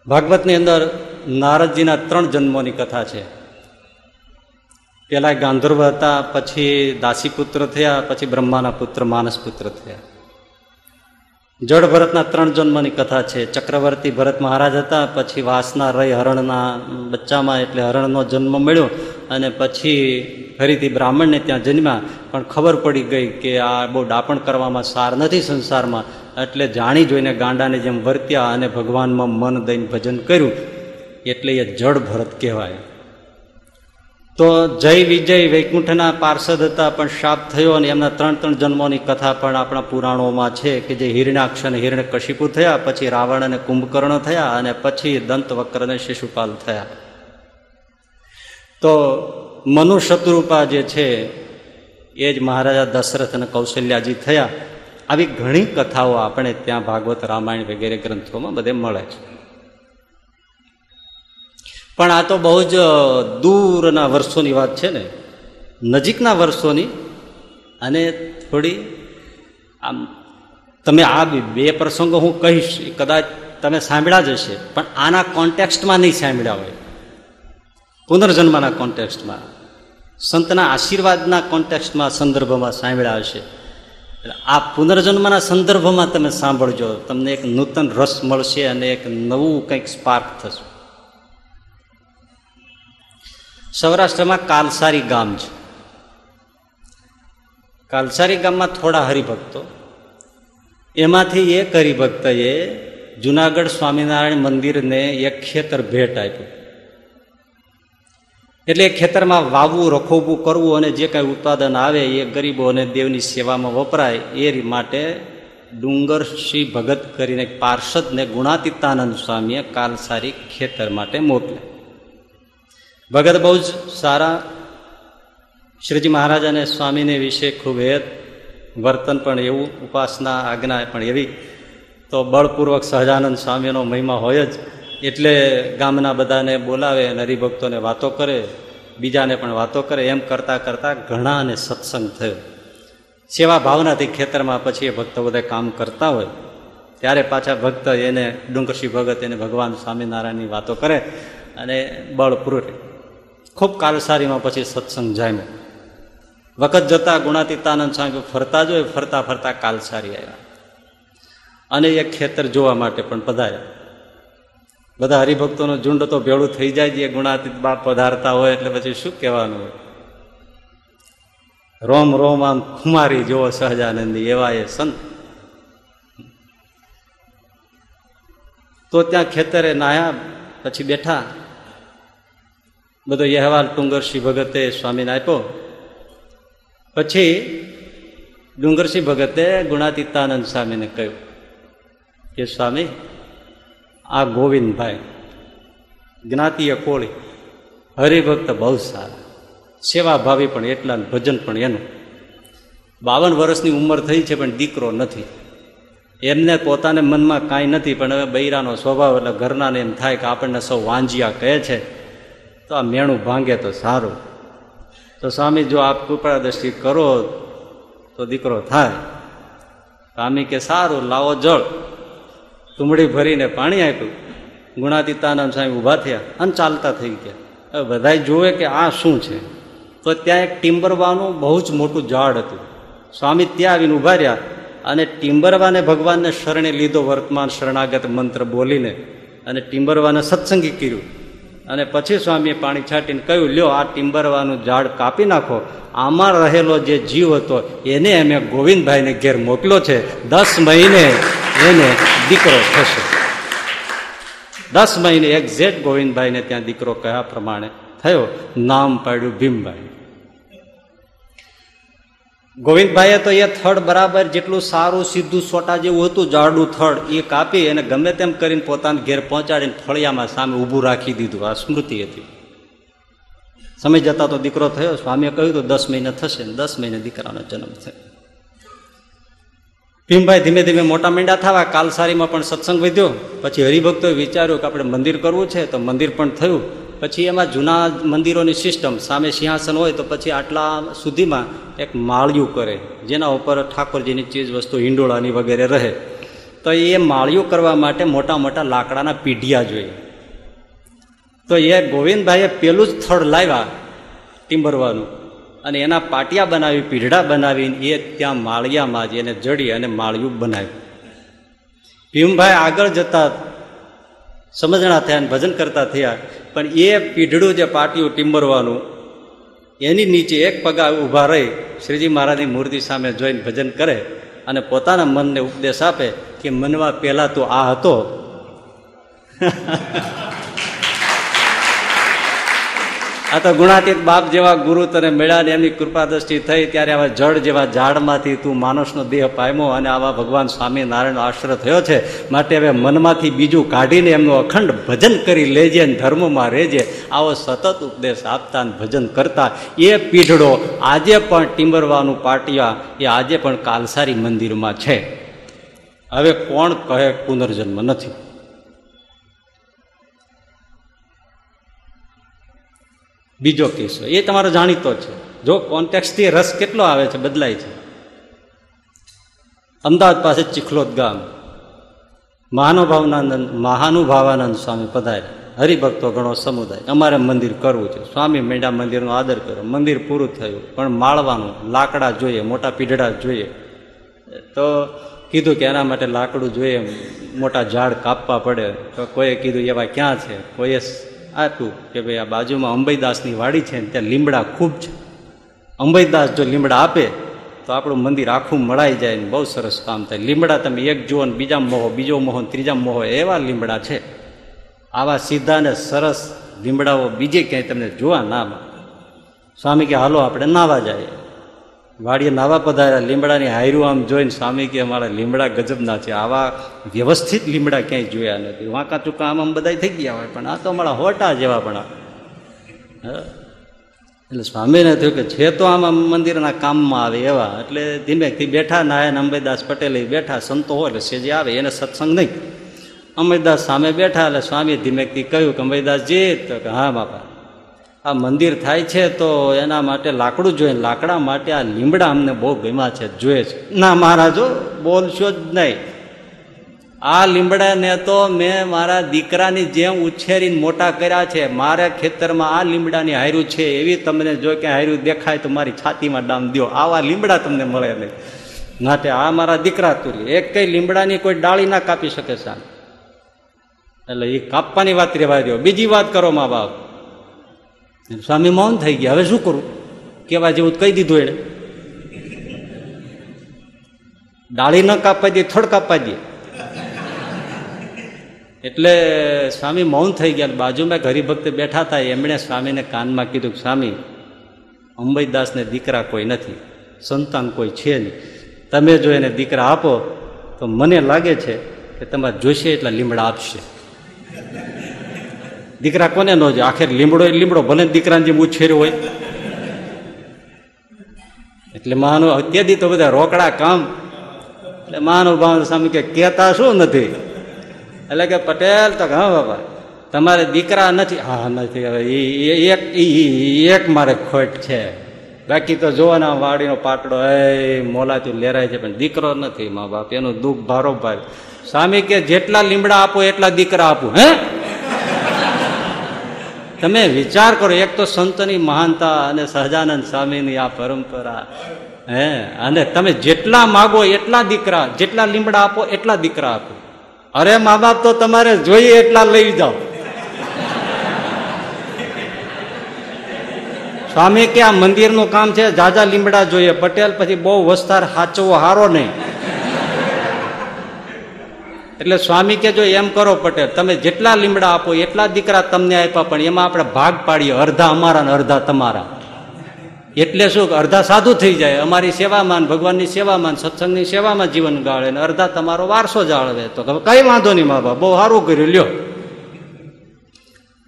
ભાગવતની અંદર નારદજીના ત્રણ જન્મોની કથા છે. પેલા ગાંધર્વ હતા, પછી દાસીપુત્ર થયા, પછી બ્રહ્માના પુત્ર માનસ પુત્ર થયા. જળ ભરતના ત્રણ જન્મની કથા છે. ચક્રવર્તી ભરત મહારાજ હતા, પછી વાસના રહી હરણના બચ્ચામાં એટલે હરણનો જન્મ મળ્યો અને પછી ફરીથી બ્રાહ્મણને ત્યાં જન્મ્યા. પણ ખબર પડી ગઈ કે આ બહુ ડાપણ કરવામાં સાર નથી સંસારમાં. એટલે જાણી જોઈને ગાંડાને જેમ વર્ત્યા અને ભગવાનમાં મન દઈને ભજન કર્યું. એટલે એ જળ ભરત કહેવાય. તો જય વિજય વૈકુંઠના પાર્ષદ હતા, પણ શાપ થયો અને એમના ત્રણ ત્રણ જન્મોની કથા પણ આપણા પુરાણોમાં છે કે જે હિરણાક્ષ અને હિરણ્ય કશિપુ થયા, પછી રાવણ અને કુંભકર્ણ થયા અને પછી દંતવક્ર અને શિશુપાલ થયા. તો મનુ શત્રુપા જે છે, એ જ મહારાજા દશરથ અને કૌશલ્યાજી થયા. આવી ઘણી કથાઓ આપણે ત્યાં ભાગવત રામાયણ વગેરે ગ્રંથોમાં બધે મળે છે. પણ આ તો બહુ જ દૂરના વર્ષોની વાત છે ને. નજીકના વર્ષોની અને થોડી, આમ, તમે આ બે પ્રસંગો હું કહીશ કદાચ તમે સાંભળ્યા જ હશે, પણ આના કોન્ટેક્સ્ટમાં નહીં સાંભળ્યા હોય. પુનર્જન્મના કોન્ટેક્સ્ટમાં સંતના આશીર્વાદના કોન્ટેક્સ્ટમાં સંદર્ભમાં સાંભળ્યા હશે. એટલે આ પુનર્જન્મના સંદર્ભમાં તમે સાંભળજો, તમને એક નૂતન રસ મળશે અને એક નવું કંઈક સ્પાર્ક થશે. સૌરાષ્ટ્રમાં કાલસારી ગામ છે. કાલસારી ગામમાં થોડા હરિભક્તો. એમાંથી એક હરિભક્તએ જુનાગઢ સ્વામિનારાયણ મંદિરને એક ખેતર ભેટ આપ્યું. એટલે એ ખેતરમાં વાવવું, રખોબું કરવું અને જે કાંઈ ઉત્પાદન આવે એ ગરીબો અને દેવની સેવામાં વપરાય એ માટે ડુંગર શ્રી ભગત કરીને પાર્ષદને ગુણાતીતાનંદ સ્વામીએ કાલસારી ખેતર માટે મોકલ્યા. ભગત બહુ જ સારા શ્રીજી મહારાજ અને સ્વામીને વિશે ખૂબ હેત, વર્તન પણ એવું, ઉપાસના, આજ્ઞા પણ એવી. તો બળપૂર્વક સહજાનંદ સ્વામીનો મહિમા હોય જ, એટલે ગામના બધાને બોલાવે અને હરિભક્તોને વાતો કરે, બીજાને પણ વાતો કરે, એમ કરતાં કરતાં ઘણા અને સત્સંગ થયો. સેવા ભાવનાથી ખેતરમાં પછી એ ભક્તો બધા કામ કરતા હોય. ત્યારે પાછા ભક્ત એને ડુંગરસિંહ ભગત એને ભગવાન સ્વામિનારાયણની વાતો કરે અને બળપૂર્વક ખૂબ કાલસારીમાં પછી સત્સંગ જામ્યો. વખત જતા ગુણાતીતાનંદ સ્વામી ફરતા જોઈએ ફરતા ફરતા કાલસારી આવ્યા. અને એ ખેતર જોવા માટે પણ પધાર્યા. બધા હરિભક્તોનો ઝુંડ તો ભેળું થઈ જાય છે ગુણાતીત બાપ પધારતા હોય એટલે પછી શું કહેવાનું હોય? રોમ રોમ આમ ખુમારી જોવો સહજાનંદી, એવા એ સંત. તો ત્યાં ખેતરે નાહ્યા, પછી બેઠા બધો અહેવાલ ડુંગરસિંહ ભગતે સ્વામીને આપ્યો. પછી ડુંગરસિંહ ભગતે ગુણાતીતાનંદ સ્વામીને કહ્યું કે સ્વામી, આ ગોવિંદભાઈ જ્ઞાતીય કોળી, હરિભક્ત બહુ સારા, સેવાભાવી પણ એટલા ભજન પણ એનું. બાવન વર્ષની ઉંમર થઈ છે પણ દીકરો નથી. એમને પોતાને મનમાં કાંઈ નથી, પણ હવે બૈરાનો સ્વભાવ એટલે ઘરનાને એમ થાય કે આપણને સૌ વાંજિયા કહે છે. તો આ મેણું ભાંગે તો સારું. તો સ્વામી, જો આપ કૃપા દ્રષ્ટિ કરો તો દીકરો થાય. સ્વામી કે સારું, લાવો જળ. તુમડી ભરીને પાણી આપ્યું. ગુણાતીતાનંદ સ્વામી ઊભા થયા અને ચાલતા થઈ ગયા. હવે બધા જુએ કે આ શું છે? તો ત્યાં એક ટિમ્બરવાનું બહુ જ મોટું ઝાડ હતું. સ્વામી ત્યાં આવીને ઊભા રહ્યા અને ટિમ્બરવાને ભગવાનને શરણે લીધો વર્તમાન શરણાગત મંત્ર બોલીને અને ટિમ્બરવાને સત્સંગી કર્યું. અને પછી સ્વામીએ પાણી છાંટીને કહ્યું, લ્યો, આ ટિમ્બરવાનું ઝાડ કાપી નાખો. આમાં રહેલો જે જીવ હતો, એને અમે ગોવિંદભાઈને ઘેર મોકલો છે. દસ મહિને એને દીકરો થશે. દસ મહિને એક્ઝેક્ટ ગોવિંદભાઈને ત્યાં દીકરો કયા પ્રમાણે થયો? નામ પાડ્યું ભીમભાઈ. ગોવિંદભાઈએ તો એ થડ બરાબર જેટલું સારું, સીધું, સોટા જેવું હતું, જાડું થડ, એ કાપી અને ગમે તેમ કરીને પોતાના ઘેર પહોંચાડીને ફળિયામાં સામે ઊભું રાખી દીધું. આ સ્મૃતિ હતી. સમય જતા તો દીકરો થયો. સ્વામીએ કહ્યું તો દસ મહિને થશે ને દસ મહિને દીકરાનો જન્મ થયો. ભીમભાઈ ધીમે ધીમે મોટા મીંડા થવા કાલસારીમાં પણ સત્સંગ વધ્યો. પછી હરિભક્તોએ વિચાર્યું કે આપણે મંદિર કરવું છે, તો મંદિર પણ થયું. પછી એમાં જૂના મંદિરોની સિસ્ટમ, સામે સિંહાસન હોય તો પછી આટલા સુધીમાં એક માળિયું કરે, જેના ઉપર ઠાકોરજીની ચીજ વસ્તુ, હિંડોળાની વગેરે રહે. તો એ માળિયું કરવા માટે મોટા મોટા લાકડાના પીઢિયા જોઈએ. તો એ ગોવિંદભાઈએ પેલું જ થડ લાવ્યા ટીમ્બરવાનું અને એના પાટિયા બનાવી, પીઢડા બનાવીને એ ત્યાં માળિયામાં જ એને જડી અને માળિયું બનાવ્યું. ભીમભાઈ આગળ જતા સમજણા થયા અને ભજન કરતા થયા. પણ એ પીઢડું જે પાટિયું ટીમ્બરવાનું એની નીચે એક પગા ઊભા રહી, શ્રીજી મહારાજની મૂર્તિ સામે જોઈને ભજન કરે અને પોતાના મનને ઉપદેશ આપે કે મનમાં પહેલાં તો આ હતો. આ તો ગુણાતીત બાપ જેવા ગુરુ તને મળ્યા ને એમની કૃપા દ્રષ્ટિ થઈ ત્યારે આવા જળ જેવા ઝાડમાંથી તું માણસનો દેહ પામ્યો અને આવા ભગવાન સ્વામિનારાયણનો આશ્રય થયો છે. માટે હવે મનમાંથી બીજું કાઢીને એમનું અખંડ ભજન કરી લેજે અને ધર્મમાં રહેજે. આવો સતત ઉપદેશ આપતા અને ભજન કરતા. એ પીઢડો આજે પણ ટીમ્બરવાનું પાટિયા એ આજે પણ કાલસારી મંદિરમાં છે. હવે કોણ કહે પુનર્જન્મ નથી? બીજો કિસ્સો એ તમારો જાણીતો છે. જો કોન્ટેક્સથી રસ કેટલો આવે છે, બદલાય છે. અમદાવાદ પાસે ચીખલોદ ગામ. મહાનુભાવનાનંદ, મહાનુભાવાનંદ સ્વામી પધાર્યા. હરિભક્તો ઘણો સમુદાય. અમારે મંદિર કરવું છે. સ્વામી મેંડા મંદિરનો આદર કર્યો. મંદિર પૂરું થયું, પણ માળવાનું, લાકડા જોઈએ, મોટા પીઢડા જોઈએ. તો કીધું કે એના માટે લાકડું જોઈએ, મોટા ઝાડ કાપવા પડે. તો કોઈએ કીધું, એવા ક્યાં છે? કોઈએ આપ્યું કે ભાઈ આ બાજુમાં અંબઈદાસની વાડી છે ને ત્યાં લીમડા ખૂબ છે. અંબઈદાસ જો લીમડા આપે, તો આપણું મંદિર આખું મળાઈ જાય ને બહુ સરસ કામ થાય. લીમડા તમે એક જુઓ ને બીજા મોહો, બીજો મોહો ત્રીજા મોહો, એવા લીમડા છે. આવા સીધા ને સરસ લીમડાઓ બીજે ક્યાંય તમને જોવા ના સ્વામી કે, હાલો, આપણે નાવા જાય વાડીએ નાવા પધાર્યા, લીમડાની હાયરું આમ જોઈને સ્વામી કે અમારા લીમડા ગજબના છે, આવા વ્યવસ્થિત લીમડા ક્યાંય જોયા નથી. વાંકા ચૂકા આમ આમ બધા થઈ ગયા હોય, પણ આ તો અમારા હોટા જેવા પણ એટલે સ્વામીને થયું કે છે તો આમ મંદિરના કામમાં આવે એવા, એટલે ધીમેથી બેઠા નાયન અંબેદાસ પટેલ બેઠા, સંતો હોય એટલે સેજે આવે, એને સત્સંગ નહીં. અંબેદાસ સામે બેઠા, એટલે સ્વામીએ ધીમેકથી કહ્યું કે અંબેદાસજી, તો કે હા બાપા. આ મંદિર થાય છે તો એના માટે લાકડું જોઈએ લાકડા માટે આ લીમડા અમને બહુ ગમ્યા છે જોઈએ છે. ના મહારાજો, બોલશો જ નહીં. આ લીમડાને તો મેં મારા દીકરાની જેમ ઉછેરીને મોટા કર્યા છે. મારા ખેતરમાં આ લીમડાની હાયરું છે, એવી તમને જો કે હાર્યું દેખાય તો મારી છાતીમાં ડામ દો આવા લીમડા તમને મળે નહીં. માટે આ મારા દીકરા તુરી એક કઈ લીમડાની કોઈ ડાળી ના કાપી શકે છે એટલે એ કાપવાની વાત રહેવા દો બીજી વાત કરો મા બાપ. સ્વામી મૌન થઈ ગયા. હવે શું કરું? કેવા જેવું કહી દીધું એને ડાળી ન કાપવા દે, થોડ કાપવા દે. એટલે સ્વામી મૌન થઈ ગયા બાજુમાં હરિભક્ત બેઠા હતા. એમણે સ્વામીને કાનમાં કીધું સ્વામી, અંબઈદાસને દીકરા કોઈ નથી. સંતાન કોઈ છે નહીં. તમે જો એને દીકરા આપો, તો મને લાગે છે કે તમારે જોશે એટલા લીમડા આપશે. દીકરા કોને ન જોઈએ આખેર લીમડો એ લીમડો, ભલે દીકરાને જેમ ઉછેર્યો હોય. એટલે માનો અત્યાદી તો બધા રોકડા કામ. એટલે મહાનુભાવ સામે કે કહેતા શું નથી? એટલે કે પટેલ તો હા, બાપા, તમારે દીકરા નથી. હા નથી, હવે એક એક મારે ખોટ છે. બાકી તો જોવાના વાડીનો પાટડો, એ મોલાતું લેરાય છે, પણ દીકરો નથી, મા બાપ. એનું દુઃખ ભારો ભાઈ સ્વામી કે, જેટલા લીમડા આપો, એટલા દીકરા આપું, હે? તમે વિચાર કરો, એક તો સંતની મહાનતા અને સહજાનંદ સ્વામીની આ પરંપરા, હે? અને તમે જેટલા માગો એટલા દીકરા, જેટલા લીમડા આપો એટલા દીકરા આપો. અરે મા બાપ તો તમારે જોઈએ એટલા લઈ જાઓ. સ્વામી કે આ મંદિરનું કામ છે, જાજા લીમડા જોઈએ. પટેલ પછી બહુ વસ્તાર સાચવો હારો નહીં. એટલે સ્વામી કે જો એમ કરો પટેલ, તમે જેટલા લીમડા આપો, એટલા દીકરા તમને આપ્યા, પણ એમાં આપણે ભાગ પાડીએ, અડધા અમારા ને અડધા તમારા. એટલે શું અડધા સાધુ થઈ જાય, અમારી સેવામાં ભગવાનની સેવામાં સત્સંગની સેવામાં જીવન ગાળે ને અડધા તમારો વારસો જાળવે. તો કઈ વાંધો નહીં, મા બાપ, બહુ સારું કર્યું, લ્યો.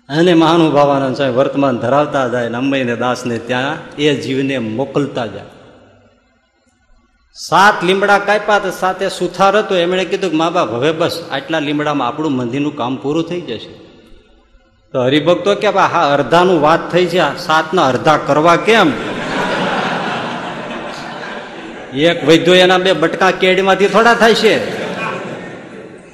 અને મહાનુભાવાનંદ સાહેબ વર્તમાન ધરાવતા જાય ને અંબઈને દાસને ત્યાં એ જીવને મોકલતા જાય. સાત લીમડા કાપ્યા તો સાથે સુથાર હતો. એમણે કીધું કે, મા બાપ, હવે બસ આટલા લીમડામાં આપણું મંદિરનું કામ પૂરું થઈ જશે. તો હરિભક્તો કે હા અડધાનું વાત થઈ છે. સાતના અડધા કરવા કેમ? એક વૈદ્યો એના બે બટકા કેડમાંથી થોડા થાય છે.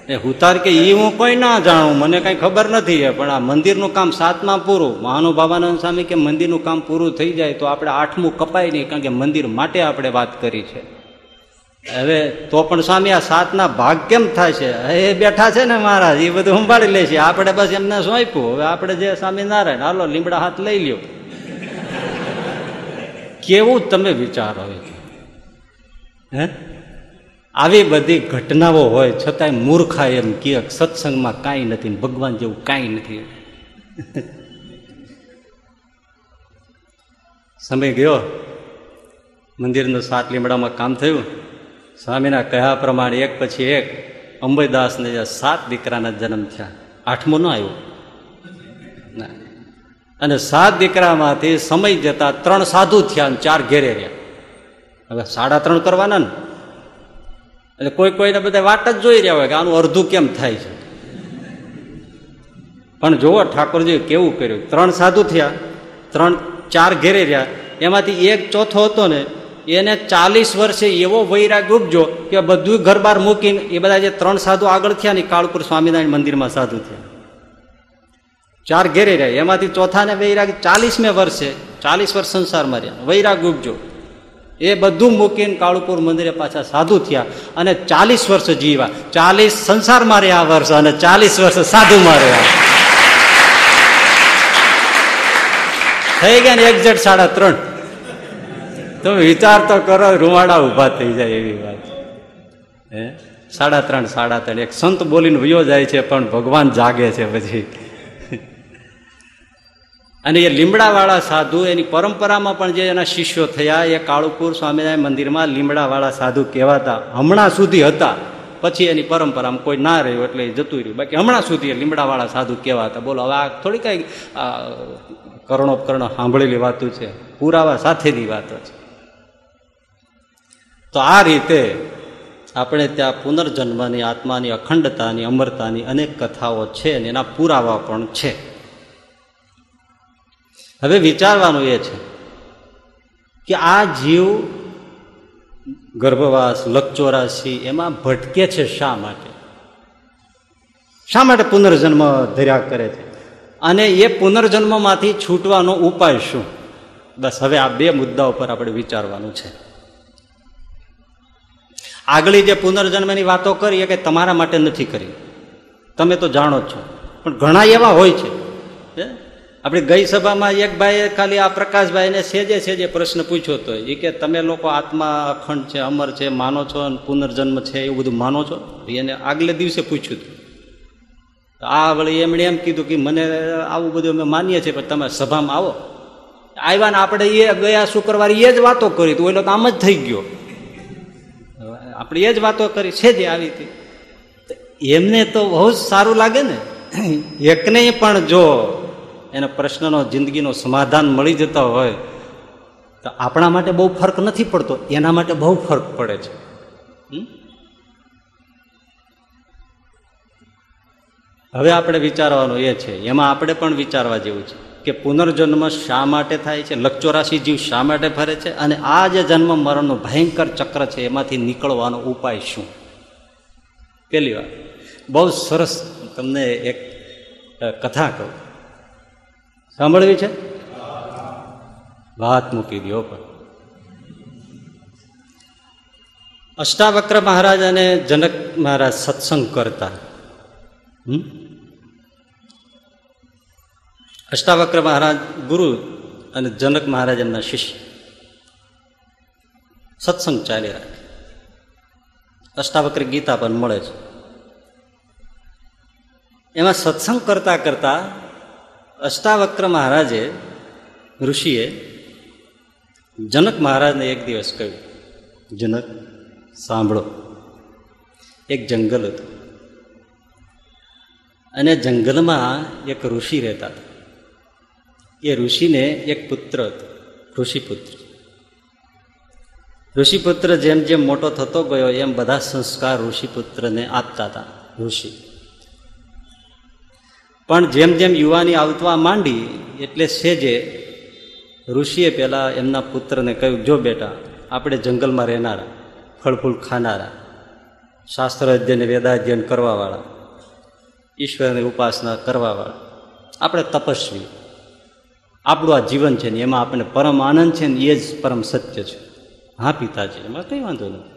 એ હુતાર કે એ હું કોઈ ના જાણું. મને કઈ ખબર નથી પણ આ મંદિરનું કામ સાતમાં પૂરું. મહાનુભાવાનંદ સ્વામી કે, મંદિરનું કામ પૂરું થઈ જાય તો આપણે આઠમું કપાય નહીં, કારણ કે મંદિર માટે આપણે વાત કરી છે. હવે તો પણ સ્વામી, આ સાતના ભાગ કેમ થાય છે? એ બેઠા છે ને મહારાજ એ બધું સંભાળી લે છે. આપણે બસ એમને સોંપ્યું. હવે આપણે જે સ્વામિનારાયણ હાલો, લીમડા હાથ લઈ લ્યો. કેવું તમે વિચારો હે? આવી બધી ઘટનાઓ હોય, છતાંય મૂર્ખા એમ કે સત્સંગમાં કાંઈ નથી ભગવાન જેવું કાંઈ નથી. સમય ગયો. મંદિરનું સાત લીમડામાં કામ થયું. સ્વામીના કહ્યા પ્રમાણે એક પછી એક અંબઈદાસને જે સાત દીકરાના જન્મ થયા. આઠમો ન આવ્યો. ના. અને સાત દીકરામાંથી સમય જતા ત્રણ સાધુ થયા અને ચાર ઘેરે રહ્યા. હવે સાડા ત્રણ કરવાના ને. એટલે કોઈ કોઈને બધા વાટ જ જોઈ રહ્યા હોય કે આનું અડધું કેમ થાય છે. પણ જુઓ ઠાકોરજી કેવું કર્યું. ત્રણ સાધુ થયા, ત્રણ ચાર ઘેરે રહ્યા. એમાંથી એક ચોથો હતો ને એને ચાલીસ વર્ષે એવો વૈરાગ ઉપજો કે બધું ઘર બાર મૂકીને એ બધા જે ત્રણ સાધુ આગળ થયા ને કાળપુર સ્વામિનારાયણ મંદિરમાં સાધુ થયા. ચાર ઘેરે રહ્યા. એમાંથી ચોથાને વૈરાગ ચાલીસમે વર્ષે, ચાલીસ વર્ષ સંસારમાં રહ્યા. વૈરાગ ઉપજો. એ બધું મૂકીને કાળુપુર મંદિરે પાછા સાધુ થયા અને ચાલીસ વર્ષ જીવા ચાલીસ સંસારમાં રહ્યા વર્ષ અને ચાલીસ વર્ષ સાધુમાં રહ્યા. થઈ ગયા ને એક્ઝેક્ટ સાડા ત્રણ. તમે વિચાર તો કરો, રૂવાડા ઊભા થઈ જાય એવી વાત. હે? સાડા ત્રણ સાડા ત્રણ. એક સંત બોલીને વયો જાય છે, પણ ભગવાન જાગે છે પછી અને એ લીમડાવાળા સાધુ, એની પરંપરામાં પણ જે એના શિષ્યો થયા, એ કાળુપુર સ્વામિનારાયણ મંદિરમાં લીમડાવાળા સાધુ કહેવાતા હમણાં સુધી હતા. પછી એની પરંપરામાં કોઈ ના રહ્યું એટલે જતું રહ્યું. બાકી હમણાં સુધી એ લીમડાવાળા સાધુ કહેવાતા. બોલો, હવે આ થોડી કઈ કરણો સાંભળેલી વાતો છે. પુરાવા સાથેની વાતો છે. તો આ રીતે આપણે ત્યાં પુનર્જન્મની આત્માની અખંડતાની, અમરતાની અનેક કથાઓ છે અને એના પુરાવા પણ છે. હવે વિચારવાનું એ છે કે આ જીવ ગર્ભવાસ લકચોરાશી એમાં ભટકે છે શા માટે? શા માટે પુનર્જન્મ ધર્યા કરે છે? અને એ પુનર્જન્મમાંથી છૂટવાનો ઉપાય શું? બસ હવે આ બે મુદ્દાઓ પર આપણે વિચારવાનું છે. આગળી જે પુનર્જન્મની વાતો કરી એ કંઈ તમારા માટે નથી કરી. તમે તો જાણો જ છો. પણ ઘણા એવા હોય છે. આપણે ગઈ સભામાં એક ભાઈએ ખાલી આ પ્રકાશભાઈને સેજે સેજે પ્રશ્ન પૂછ્યો હતો એ કે તમે લોકો આત્મા અખંડ છે, અમર છે, માનો છો અને પુનર્જન્મ છે એવું બધું માનો છો? એને આગલે દિવસે પૂછ્યું હતું. આ વળી એમણે એમ કીધું કે મને આવું બધું અમે માનીએ છીએ, પણ તમે સભામાં આવો. આવ્યા ને આપણે એ ગયા શુક્રવારે એ જ વાતો કરી તો ઓલો તો આમ જ થઈ ગયો. આપણે એ જ વાતો કરી, છે જે આવી હતી. એમને તો બહુ જ સારું લાગે ને. એકને પણ જો એનો પ્રશ્નનો, જિંદગીનો સમાધાન મળી જતા હોય, તો આપણા માટે બહુ ફરક નથી પડતો, એના માટે બહુ ફરક પડે છે. હવે આપણે વિચારવાનું એ છે, એમાં આપણે પણ વિચારવા જેવું છે. કે પુનર્જન્મ શા માટે થાય છે? લકચોરાશી જીવ શા માટે ફરે છે? અને આ જે જન્મ મરણનું ભયંકર ચક્ર છે, એમાંથી નીકળવાનો ઉપાય શું? પેલી વાત. બહુ સરસ તમને એક કથા કહું. સાંભળવી છે? વાત મૂકી દો પણ. અષ્ટાવક્ર મહારાજ અને જનક મહારાજ સત્સંગ કરતા. અષ્ટાવક્ર મહારાજ ગુરુ અને જનક મહારાજ એમના શિષ્ય. સત્સંગ ચાલી રાખે. અષ્ટાવક્ર ગીતા પણ મળે છે. એમાં સત્સંગ કરતા કરતા અષ્ટાવક્ર મહારાજે ઋષિએ જનક મહારાજને એક દિવસ કહ્યું, જનક, સાંભળો. એક જંગલ હતું. અને જંગલમાં એક ઋષિ રહેતા હતા. એ ઋષિને એક પુત્ર હતો, ઋષિપુત્ર. ઋષિપુત્ર જેમ જેમ મોટો થતો ગયો, એમ બધા સંસ્કાર ઋષિપુત્રને આપતા હતા, ઋષિ. પણ જેમ જેમ યુવાની આવતવા માંડી, એટલે સેજે ઋષિએ પહેલાં એમના પુત્રને કહ્યું, જો બેટા, આપણે જંગલમાં રહેનારા ફળ ફૂલ ખાનારા, શાસ્ત્ર અધ્યયન, વેદાધ્યયન કરવાવાળા, ઈશ્વરની ઉપાસના કરવાવાળા, આપણે તપસ્વી આપણું આ જીવન છે ને, એમાં આપણને પરમ આનંદ છે ને, એ જ પરમ સત્ય છે. હા, પિતાજી, એમાં કંઈ વાંધો નથી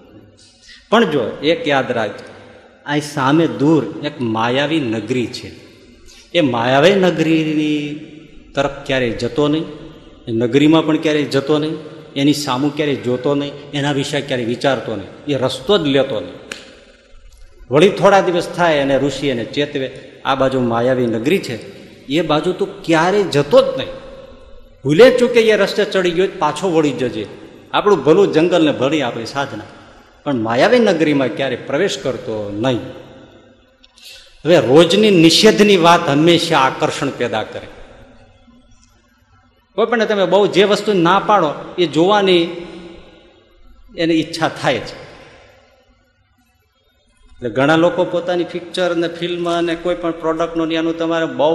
પણ જો એક યાદ રાખજો આ સામે દૂર એક માયાવી નગરી છે. એ માયાવી નગરીની તરફ ક્યારેય જતો નહીં નગરીમાં પણ ક્યારેય જતો નહીં, એની સામું ક્યારેય જોતો નહીં, એના વિશે ક્યારેય વિચારતો નહીં, એ રસ્તો જ લેતો નહીં. વળી થોડા દિવસ થાય અને ઋષિ એને ચેતવે, આ બાજુ માયાવી નગરી છે, એ બાજુ તું ક્યારેય જતો જ નહીં. ભૂલે ચૂકે એ રસ્તે ચડી ગયો, પાછો વળી જજે. આપણું ભલું જંગલને ભરી આપણી સાધના. પણ માયાવી નગરીમાં ક્યારે પ્રવેશ કરતો નહીં. હવે રોજની નિષેધની વાત હંમેશા આકર્ષણ પેદા કરે. કોઈ પણ તમે બહુ જે વસ્તુ ના પાડો, એ જોવાની એની ઈચ્છા થાય છે એટલે ઘણા લોકો પોતાની પિક્ચર અને ફિલ્મ અને કોઈ પણ પ્રોડક્ટનું એનું તમારે બહુ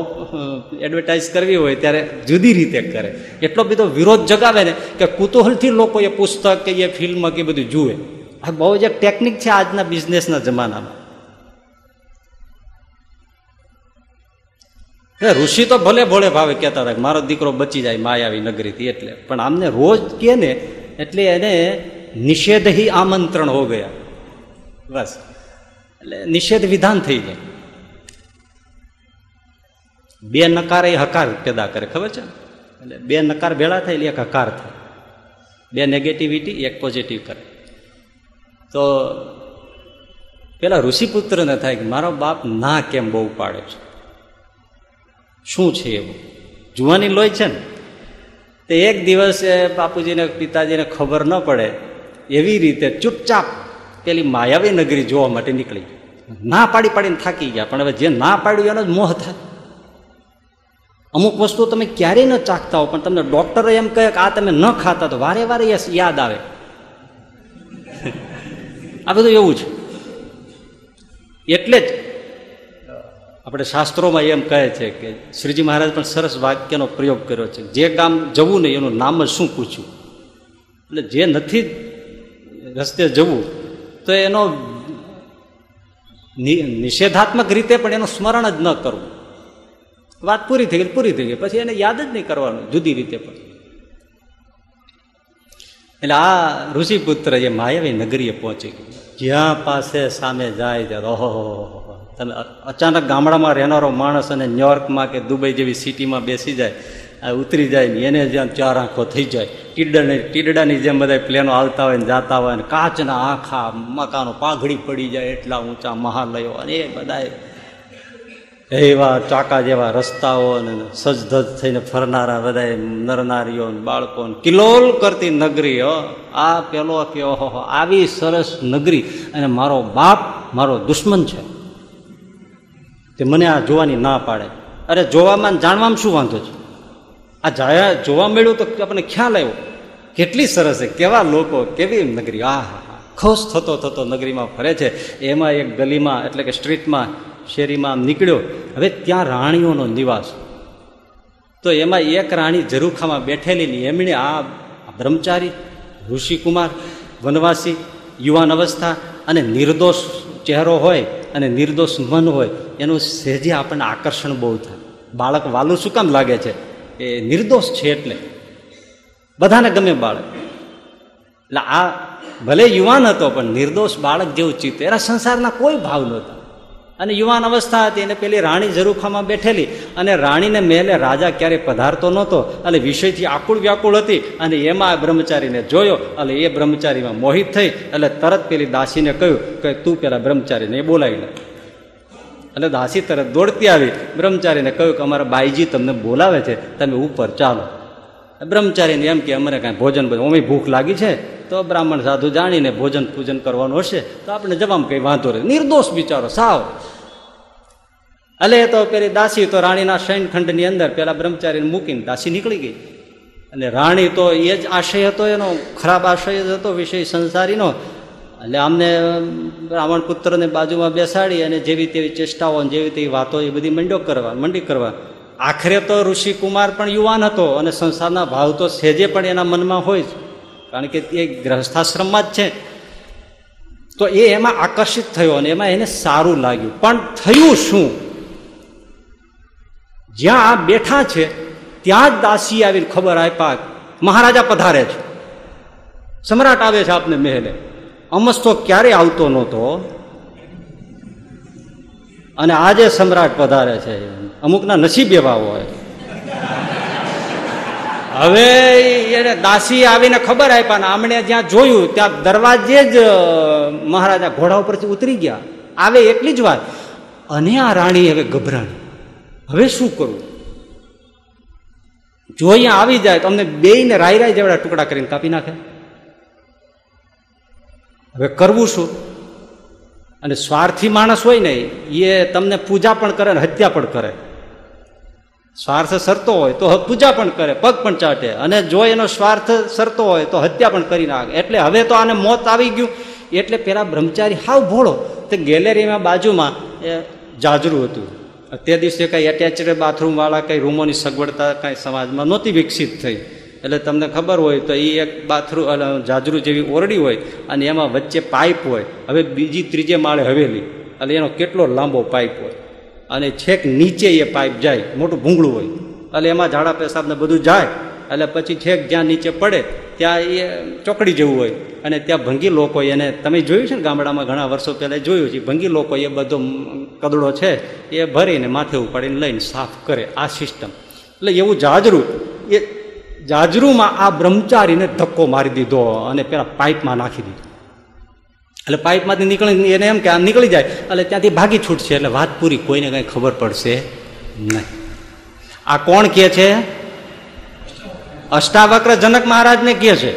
એડવર્ટાઇઝ કરવી હોય ત્યારે જુદી રીતે કરે. એટલો બધો વિરોધ જગાવે ને કે કુતૂહલથી લોકો એ પુસ્તક કે એ ફિલ્મ કે બધું જુએ. આ બહુ જ એક ટેકનિક છે આજના બિઝનેસના જમાનામાં. ઋષિ તો ભલે ભોળે ભાવે કહેતા હતા મારો દીકરો બચી જાય માયાવી નગરીથી એટલે. પણ આમને રોજ કે ને એટલે એને નિષેધહી આમંત્રણ હો ગયા. બસ. એટલે નિષેધ વિધાન થઈ જાય. બે નકાર એ હકાર પેદા કરે, ખબર છે? એટલે બે નકાર ભેળા થાય એટલે એક હકાર થાય. બે નેગેટિવિટી એક પોઝિટિવ કરે. તો પેલા ઋષિપુત્રને થાય કે મારો બાપ ના કેમ બહુ પાડે છે? શું છે એવું? જુવાની લોહી છે ને? તે એક દિવસે બાપુજીને, પિતાજીને ખબર ન પડે એવી રીતે ચૂપચાપ પેલી માયાવી નગરી જોવા માટે નીકળી ના પાડી પાડીને થાકી ગયા. પણ હવે જે ના પાડ્યું એનો જ મોહ થાય. અમુક વસ્તુ તમે ક્યારેય ન ચાખતા હો, પણ તમને ડોક્ટરો એમ કહે કે આ તમે ન ખાતા તો વારે વારે યાદ આવે. આ બધું એવું છે. એટલે જ આપણે શાસ્ત્રોમાં એમ કહે છે કે શ્રીજી મહારાજ પણ સરસ વાક્યનો પ્રયોગ કર્યો છે. જે ગામ જવું નહીં એનું નામ જ શું પૂછ્યું? એટલે જે નથી રસ્તે જવું તો એનો નિષેધાત્મક રીતે પણ એનું સ્મરણ જ ન કરવું. વાત પૂરી થઈ ગઈ, પૂરી થઈ ગઈ. પછી એને યાદ જ નહીં કરવાનું, જુદી રીતે પણ. એટલે આ ઋષિપુત્ર એ માયાવી નગરીએ પહોંચી ગયું. જ્યાં પાસે સામે જાય ત્યારે ઓહો તમે અચાનક ગામડામાં રહેનારો માણસ અને ન્યુયોર્કમાં કે દુબઈ જેવી સિટીમાં બેસી જાય આ ઉતરી જાય ને એને જ્યાં ચાર આંખો થઈ જાય. ટીડને ટીડડાની જેમ બધા પ્લેનો આવતા હોય ને જાતા હોય ને કાચના આખા મકાનો પાઘડી પડી જાય એટલા ઊંચા મહાલયો અને એ બધા એવા ચાકા જેવા રસ્તાઓ અને સજધજ થઈને ફરનારા બધા નરનારીઓ બાળકો કિલોલ કરતી નગરી આ પેલો કે, ઓહો આવી સરસ નગરી. અને મારો બાપ, મારો દુશ્મન છે. તે મને આ જોવાની ના પાડે. અરે જોવામાં જાણવામાં શું વાંધો છે? આ જાયા જોવા મળ્યું તો આપણને ખ્યાલ આવ્યો. કેટલી સરસ છે, કેવા લોકો, કેવી નગરી. આ ખુશ થતો થતો નગરીમાં ફરે છે. એમાં એક ગલીમાં, એટલે કે સ્ટ્રીટમાં, શેરીમાં આમ નીકળ્યો. હવે ત્યાં રાણીઓનો નિવાસ. તો એમાં એક રાણી ઝરૂખામાં બેઠેલી ને એમણે આ બ્રહ્મચારી, ઋષિકુમાર, વનવાસી, યુવાન અવસ્થા અને નિર્દોષ ચહેરો હોય અને નિર્દોષ મન હોય, એનું સહેજે આપણને આકર્ષણ બહુ થાય. બાળક વાલું શું કામ લાગે છે? એ નિર્દોષ છે એટલે. બધાને ગમે બાળક. એટલે આ ભલે યુવાન હતો, પણ નિર્દોષ બાળક જેવું ચિત્ત, એના સંસારના કોઈ ભાવ નહોતા. અને યુવાન અવસ્થા હતી અને પેલી રાણી ઝરૂખામાં બેઠેલી. અને રાણીને મહેલે રાજા ક્યારેય પધારતો નહોતો, અને વિષયથી આકુળ વ્યાકુળ હતી. અને એમાં આ બ્રહ્મચારીને જોયો, એટલે એ બ્રહ્મચારીમાં મોહિત થઈ. એટલે તરત પેલી દાસીને કહ્યું કે તું પેલા બ્રહ્મચારીને બોલાવી લે. એટલે દાસી તરત દોડતી આવી. બ્રહ્મચારીને કહ્યું કે અમારા બાઈજી તમને બોલાવે છે, તમે ઉપર ચાલો. બ્રહ્મચારીને એમ કે અમારે કાંઈ ભોજન અમે ભૂખ લાગી છે, તો બ્રાહ્મણ સાધુ જાણીને ભોજન પૂજન કરવાનું હશે, તો આપણે જવામાં કંઈ વાંધો રહે નિર્દોષ બિચારો, સાવ. અલે તો પેલી દાસી તો રાણીના શયનખંડની અંદર પેલા બ્રહ્મચારીને મૂકીને દાસી નીકળી ગઈ. અને રાણી તો એ જ આશય હતો, એનો ખરાબ આશય જ હતો, વિષય સંસારીનો. એટલે આમને બ્રાહ્મણ પુત્રને બાજુમાં બેસાડી અને જેવી તેવી ચેષ્ટાઓ જેવી તેવી વાતો એ બધી મંડ્યો કરવા, મંડી કરવા. આખરે તો ઋષિકુમાર પણ યુવાન હતો અને સંસારના ભાવ તો સહેજે પણ એના મનમાં હોય જ. કારણ કે એ ગ્રહસ્થાશ્રમમાં જ છે. તો એ એમાં આકર્ષિત થયો અને એમાં એને સારું લાગ્યું. પણ થયું શું? જ્યાં બેઠા છે, ત્યાં જ દાસી આવીને ખબર આપ્યા મહારાજા પધારે છે. સમ્રાટ આવે છે આપને મહેલે. અમસ તો ક્યારે આવતો નહોતો. અને આજે સમ્રાટ પધારે છે. અમુકના નસીબ એવા હોય. હવે એને દાસી આવીને ખબર આપ્યા ને આમણે જ્યાં જોયું, ત્યાં દરવાજે જ મહારાજા ઘોડા ઉપરથી ઉતરી ગયા. આવે એટલી જ વાત. અને આ રાણી હવે ગભરાણી. હવે શું કરવું જો અહીંયા આવી જાય તો અમને ને રાય રાય જેવડા ટુકડા કરીને કાપી નાખે. હવે કરવું શું? અને સ્વાર્થી માણસ હોય ને, એ તમને પૂજા પણ કરે ને હત્યા પણ કરે. સ્વાર્થ સરતો હોય તો પૂજા પણ કરે, પગ પણ ચાટે. અને જો એનો સ્વાર્થ સરતો હોય તો હત્યા પણ કરી નાખે. એટલે હવે તો આને મોત આવી ગયું. એટલે પેલા બ્રહ્મચારી હાવ ભોળો. તે ગેલેરીમાં બાજુમાં એ જાજરું હતું. તે દિવસે કંઈ એટેચડ બાથરૂમવાળા કંઈ રૂમોની સગવડતા કંઈ સમાજમાં નહોતી વિકસિત થઈ. એટલે તમને ખબર હોય તો એ એક બાથરૂમ જાજરૂ જેવી ઓરડી હોય અને એમાં વચ્ચે પાઇપ હોય. હવે બીજી, ત્રીજે માળે હવેલી. એટલે એનો કેટલો લાંબો પાઇપ હોય. અને છેક નીચે એ પાઇપ જાય, મોટું ભૂંગળું હોય. એટલે એમાં ઝાડા પેશાબને બધું જાય. એટલે પછી છેક જ્યાં નીચે પડે, ત્યાં એ ચોકડી જેવું હોય. અને ત્યાં ભંગી લોકો એને, તમે જોયું છે ને ગામડામાં ઘણા વર્ષો પહેલાં જોયું છે, ભંગી લોકો એ બધો કદડો છે, એ ભરીને માથે ઉપાડીને લઈને સાફ કરે આ સિસ્ટમ. એટલે એવું જાજરૂ, એ જાજરૂમાં આ બ્રહ્મચારીને ધક્કો મારી દીધો અને પેલા પાઇપમાં નાખી દીધો. એટલે પાઇપમાંથી નીકળી એને એમ કે આ નીકળી જાય, એટલે ત્યાંથી ભાગી છૂટશે, એટલે વાત પૂરી, કોઈને કંઈ ખબર પડશે નહીં. આ કોણ કહે છે? અષ્ટાવક્ર જનક મહારાજને કહે છે.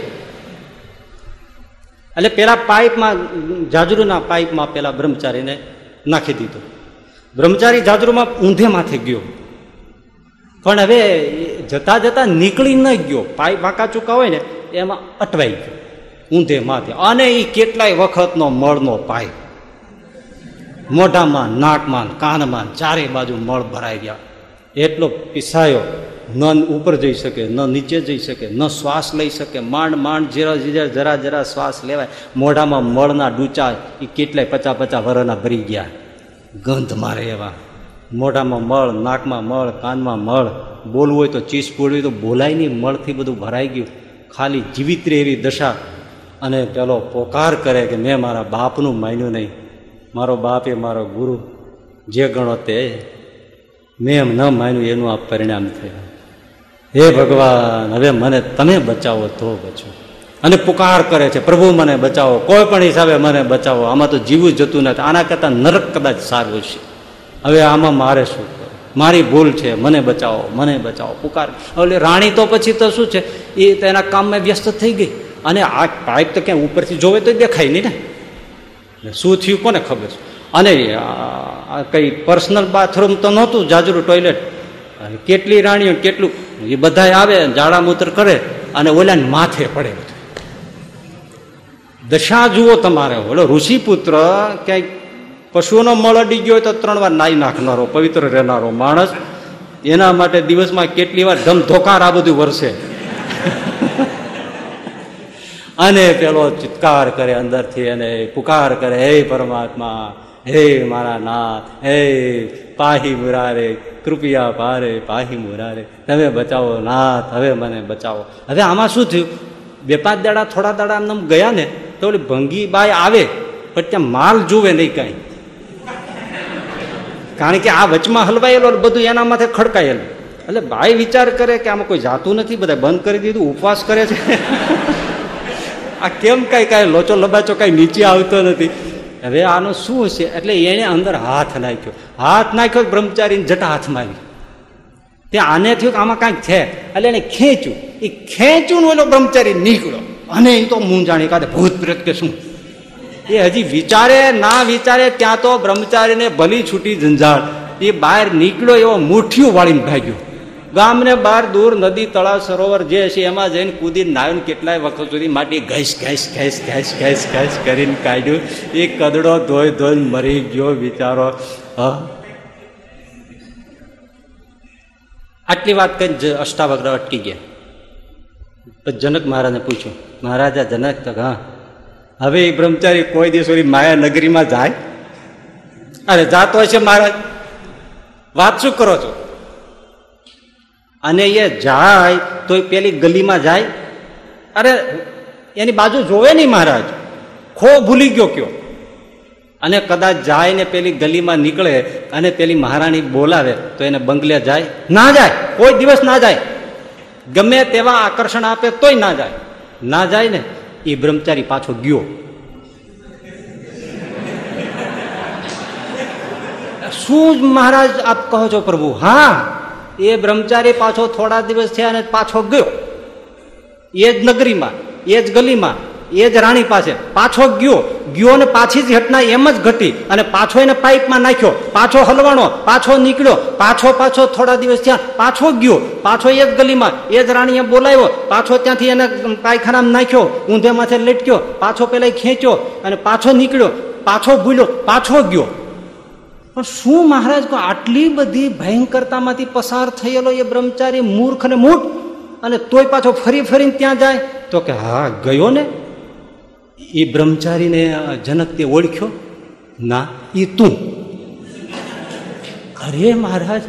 એટલે પેલા પાઇપમાં, જાજરૂના પાઇપમાં પેલા બ્રહ્મચારીને નાખી દીધો. બ્રહ્મચારી જાજરૂમાં ઊંધે માથે ગયો. પણ હવે જતા જતા નીકળી ન ગયો. પાય વાંકા ચૂકા હોય ને, એમાં અટવાઈ ગયો. ઊંધે માથે. અને એ કેટલાય વખતનો મળનો પાય મોઢામાં, નાકમાં, કાનમાં, ચારે બાજુ મળ ભરાઈ ગયા. એટલો પીસાયો ન ઉપર જઈ શકે, ન નીચે જઈ શકે, ન શ્વાસ લઈ શકે. માંડ માંડ જરા જરા જરા જરા શ્વાસ લેવાય. મોઢામાં મળના ડૂચા એ કેટલાય પચા પચા વરના ભરી ગયા. ગંધ મારે એવા. મોઢામાં મળ, નાકમાં મળ, કાનમાં મળ. બોલવું હોય તો ચીસ પોડવી તો બોલાય નહીં મળથી બધું ભરાઈ ગયું. ખાલી જીવિત રહે એવી દશા. અને પેલો પોકાર કરે કે મેં મારા બાપનું માન્યું નહીં. મારો બાપ એ મારો ગુરુ. જે ગણો તે. મેં એમ ન માન્યું, એનું આ પરિણામ થયું. હે ભગવાન, હવે મને તમે બચાવો તો બચો. અને પુકાર કરે છે, પ્રભુ, મને બચાવો. કોઈ પણ હિસાબે મને બચાવો. આમાં તો જીવું જતું નથી. આના કરતાં નરક કદાચ સારું છે હવે આમાં મારે શું મારી ભૂલ છે, મને બચાવો મને બચાવો, પુકાર. એટલે રાણી તો પછી તો શું છે? એ તેના કામમાં વ્યસ્ત થઈ ગઈ. અને આ પાઇપ તો ક્યાંય ઉપરથી જોવે તો દેખાય નહીં ને. શું થયું કોને ખબર છે? અને કઈ પર્સનલ બાથરૂમ તો નહોતું, જાજરું ટોયલેટ. કેટલી રાણીઓ, કેટલું, એ બધા આવે જાડામૂત્ર કરે, અને ઓલાને માથે પડે દશા જુઓ તમારે. ઓલો ઋષિપુત્ર ક્યાંય પશુઓનો મળ અડી ગયો હોય તો ત્રણ વાર નાઈ નાખનારો, પવિત્ર રહેનારો માણસ, એના માટે દિવસમાં કેટલી વાર ધમધોકાર આ બધું વરસે. અને પેલો ચિત્કાર કરે અંદરથી અને પુકાર કરે, હે પરમાત્મા, હે મારા નાથ, હે પાહી મુરારે, કૃપયા પારે પાહી મુરારે, તમે બચાવો નાથ, હવે મને બચાવો. હવે આમાં શું થયું? બે પાંચ દાડા થોડા દાડા આમ ગયા ને તો ભંગી બાય આવે, પણ ત્યાં માલ જુએ નહીં કાંઈ. કારણ કે આ વચમાં હલવાયેલો બધું એના માથે ખડકાયેલું. એટલે ભાઈ વિચાર કરે કે આમાં કોઈ જાતું નથી બધા બંધ કરી દીધું, ઉપવાસ કરે છે. આ કેમ કઈ કાંઈ લોચો લબાચો કાંઈ નીચે આવતો નથી? હવે આનો શું છે એટલે એને અંદર હાથ નાખ્યો. હાથ નાખ્યો, બ્રહ્મચારીને જટા હાથમાં આવી તે આને થયું કે આમાં કાંઈક છે. એટલે એને ખેંચ્યું. એ ખેંચ્યું એનો બ્રહ્મચારી નીકળ્યો. અને એ તો મૂંઝાણી કાઢે. ભૂત પ્રેત કે શું? એ હજી વિચારે, ના વિચારે, ત્યાં તો બ્રહ્મચારીને ભલી છૂટી ઝંઝાળ. એ બહાર નીકળ્યો એવો મુઠ્ઠીઓ વાળીને ભાગ્યો. ગામને બહાર દૂર નદી, તળાવ, સરોવર જે છે એમાં જઈને કૂદી નાયું કેટલાય વખત સુધી માટી ઘસ ઘસ ઘસ ઘસ ઘસ ઘસ કરીને કાઢ્યું. એ કદડો ધોઈ ધોઈ મરી ગયો વિચારો. હા. આટલી વાત કરી અષ્ટાવક્ર અટકી ગયા. જનક મહારાજને પૂછ્યું, મહારાજા જનક તો હા હવે એ બ્રહ્મચારી કોઈ દિવસ ઓલી માયા નગરીમાં જાય? અરે જાતો હશે મહારાજ. વાત શું કરો છો? અને એ જાય તો એ પેલી ગલીમાં જાય? અરે એની બાજુ જોવે નહીં મહારાજ. ખો ભૂલી ગયો કયો. અને કદાચ જાય ને પેલી ગલીમાં નીકળે અને પેલી મહારાણી બોલાવે તો એને બંગલે જાય? ના જાય. કોઈ દિવસ ના જાય. ગમે તેવા આકર્ષણ આપે તોય ના જાય. ના જાય ને એ બ્રહ્મચારી પાછો ગયો. શું મહારાજ આપ કહો છો પ્રભુ? હા, એ બ્રહ્મચારી પાછો થોડા દિવસ થયા અને પાછો ગયો. એ જ નગરીમાં, એ જ ગલીમાં એ જ રાણી પાસે. પાછો ગયો. ગયો ને પાછી જ ઘટના એમ જ ઘટી અને પાછો એને પાઇપમાં નાખ્યો. પાછો હલવાણો, પાછો નીકળ્યો. પાછો પાછો થોડા દિવસ થયા પાછો ગયો. પાછો એ જ ગલીમાં એ જ રાણીએ બોલાવ્યો. પાછો ત્યાંથી એને પાયખાનામાં નાખ્યો. ઊંધે માથે લટક્યો. પાછો પેલા ખેંચ્યો અને પાછો નીકળ્યો. પાછો ભૂલ્યો. પાછો ગયો. પણ શું મહારાજ કો આટલી બધી ભયંકરતામાંથી પસાર થયેલો એ બ્રહ્મચારી મૂર્ખ ને મૂઠ અને તોય પાછો ફરી ફરીને ત્યાં જાય? તો કે, હા, ગયો ને. એ બ્રહ્મચારીને જનક તે ઓળખ્યો? ના એ તું. અરે મહારાજ,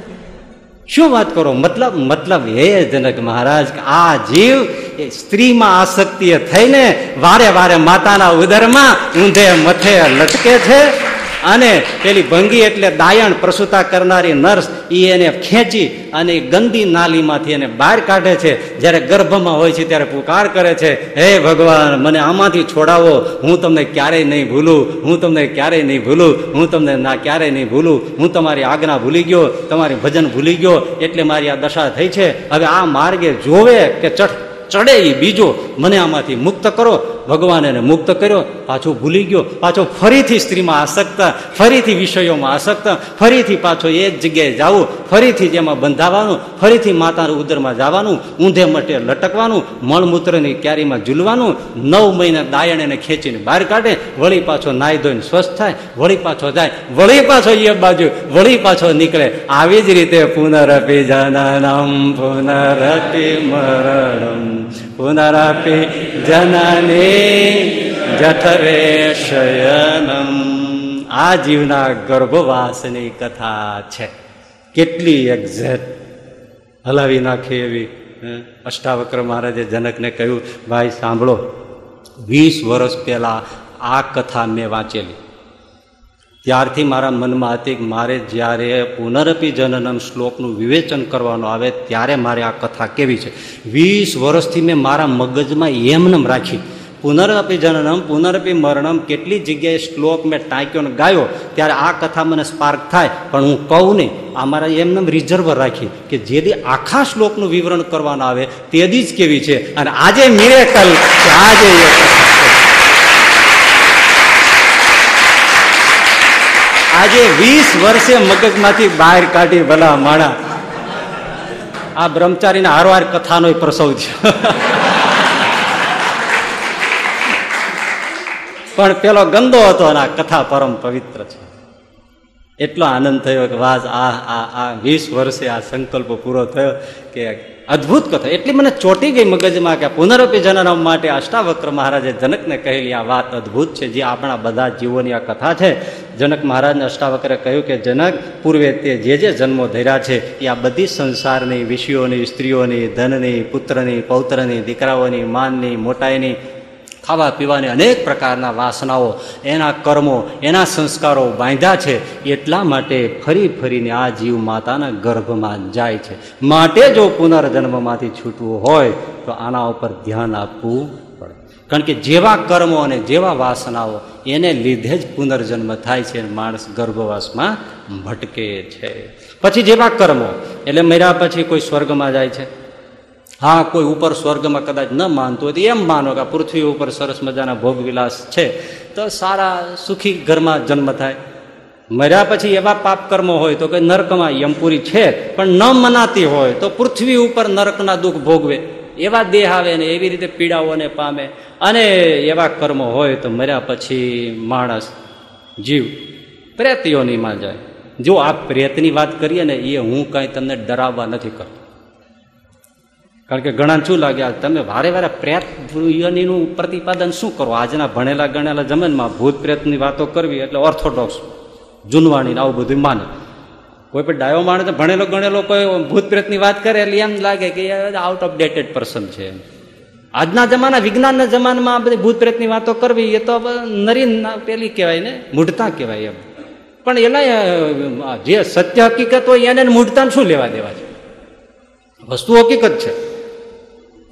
શું વાત કરો? મતલબ મતલબ હે જનક મહારાજ આ જીવ એ સ્ત્રીમાં આસક્તિ થઈને વારે વારે માતાના ઉદરમાં ઊંધે મથે લટકે છે? અને પેલી ભંગી એટલે દાયણ પ્રસૂતા કરનારી નર્સ એ એને ખેંચી અને ગંદી નાલીમાંથી એને બહાર કાઢે છે. જ્યારે ગર્ભમાં હોય છે ત્યારે પુકાર કરે છે. હે ભગવાન, મને આમાંથી છોડાવો. હું તમને ક્યારેય નહીં ભૂલું. હું તમને ક્યારેય નહીં ભૂલું. હું તમને ના ક્યારેય નહીં ભૂલું. હું તમારી આજ્ઞા ભૂલી ગયો. તમારી ભજન ભૂલી ગયો. એટલે મારી આ દશા થઈ છે. હવે આ માર્ગે જોવે કે ચઠ ચડે એ બીજો. મને આમાંથી મુક્ત કરો. ભગવાન એને મુક્ત કર્યો, પાછો ભૂલી ગયો, પાછો ફરીથી સ્ત્રીમાં આસક્ત, ફરીથી વિષયોમાં આસક્ત, ફરીથી પાછો એ જ જગ્યાએ જવું, ફરીથી જેમાં બંધાવાનું, ફરીથી માતાના ઉદરમાં જવાનું, ઊંધે મટે લટકવાનું મળમૂત્રની ક્યારીમાં ઝૂલવાનું, નવ મહિના દાયણ એને ખેંચીને બહાર કાઢે, વળી પાછો નાઈ ધોઈને સ્વસ્થ થાય, વળી પાછો જાય, વળી પાછો એ બાજુ, વળી પાછો નીકળે. આવી જ રીતે પુનરપી જનનમ પુનરપી મરણમ પુનરપી જનની જઠરે શયનમ આ જીવના ગર્ભવાસની કથા છે કેટલી એક્ઝેક્ટ હલાવી નાખે એવી અષ્ટાવક્ર મહારાજે જનકને કહ્યું, ભાઈ, સાંભળો, વીસ વર્ષ પહેલા આ કથા મેં વાંચેલી. ત્યારથી મારા મનમાં હતી કે મારે જ્યારે પુનરપી જનનમ શ્લોકનું વિવેચન કરવાનું આવે ત્યારે મારે આ કથા કેવી છે. વીસ વર્ષથી મેં મારા મગજમાં એમનેમ રાખી. પુનરપી જનનમ, પુનરપી મરણમ, કેટલી જગ્યાએ શ્લોક મેં ટાંક્યો ને ગાયો, ત્યારે આ કથા મને સ્પાર્ક થાય. પણ હું કહું નહીં આ મારા એમને રિઝર્વ રાખી કે જે દી આખા શ્લોકનું વિવરણ કરવાનું આવે તે દી જ કેવી છે. અને આજે મિરેકલ આજે એ આજે વીસ વર્ષે મગજમાંથી બહાર કાઢી ભલા માણા. આ બ્રહ્મચારીના હારવાર કથાનો પ્રસવ છે. પણ પેલો ગંદો હતો અને આ કથા પરમ પવિત્ર છે. એટલો આનંદ થયો કે વાજ આ આ વીસ વર્ષે આ સંકલ્પ પૂરો થયો કે અદ્ભુત કથા. એટલી મને ચોટી ગઈ મગજમાં કે પુનરપી જનરામ માટે અષ્ટાવક્ર મહારાજે જનકને કહેલી, આ વાત અદભુત છે. જે આપણા બધા જીવોની આ કથા છે. જનક મહારાજને અષ્ટાવક્રે કહ્યું કે, જનક, પૂર્વે તે જે જે જન્મો ધર્યા છે, એ આ બધી સંસારની વિષયોની, સ્ત્રીઓની, ધનની, પુત્રની, પૌત્રની, દીકરાઓની, માનની, મોટાઈની ખાવા પીવાની અનેક પ્રકારના વાસનાઓ, એના કર્મો, એના સંસ્કારો બાંધ્યા છે, એટલા માટે ફરી ફરીને આ જીવ માતાના ગર્ભમાં જાય છે. માટે જો પુનર્જન્મમાંથી છૂટવું હોય, તો આના ઉપર ધ્યાન આપવું પડે. કારણ કે જેવા કર્મો અને જેવા વાસનાઓ, એને લીધે જ પુનર્જન્મ થાય છે માણસ ગર્ભવાસમાં ભટકે છે. પછી જેવા કર્મો, એટલે મર્યા પછી કોઈ સ્વર્ગમાં જાય છે. હા, કોઈ ઉપર સ્વર્ગમાં કદાચ ન માનતું હોય તો એમ માનો કે પૃથ્વી ઉપર સરસ મજાના ભોગવિલાસ છે. તો સારા સુખી ઘરમાં જન્મ થાય. મર્યા પછી એવા પાપ કર્મો હોય તો કે નર્કમાં યમપુરી છે, પણ ન મનાતી હોય તો પૃથ્વી ઉપર નરકના દુઃખ ભોગવે. એવા દેહ આવે ને એવી રીતે પીડાઓને પામે. અને એવા કર્મો હોય તો મર્યા પછી માણસ જીવ પ્રેતીઓનીમાં જાય. જો આ પ્રેતની વાત કરીએ ને, એ હું કાંઈ તમને ડરાવવા નથી કરતો. કારણ કે ઘણા શું લાગ્યા તમે વારે વારે પ્રેત યોનીનું પ્રતિપાદન શું કરો? આજના ભણેલા ગણેલા જમીનમાં ભૂત પ્રેતની વાતો કરવી એટલે ઓર્થોડોક્સ, જૂનવાણી આવું બધું માને. કોઈ પણ ડાયો માણસ ભણેલો ગણેલો કોઈ ભૂત પ્રેતની વાત કરે એટલે એમ લાગે કે આઉટ ઓફ ડેટેડ પર્સન છે આજના જમાના, વિજ્ઞાનના જમાનામાં આ બધી ભૂત પ્રેતની વાતો કરવી એ તો નરી પેલી કહેવાય ને, મૂઢતા કહેવાય એમ. પણ એના જે સત્ય હકીકત હોય એને મૂઢતા શું લેવા દેવા છે? વસ્તુ હકીકત છે.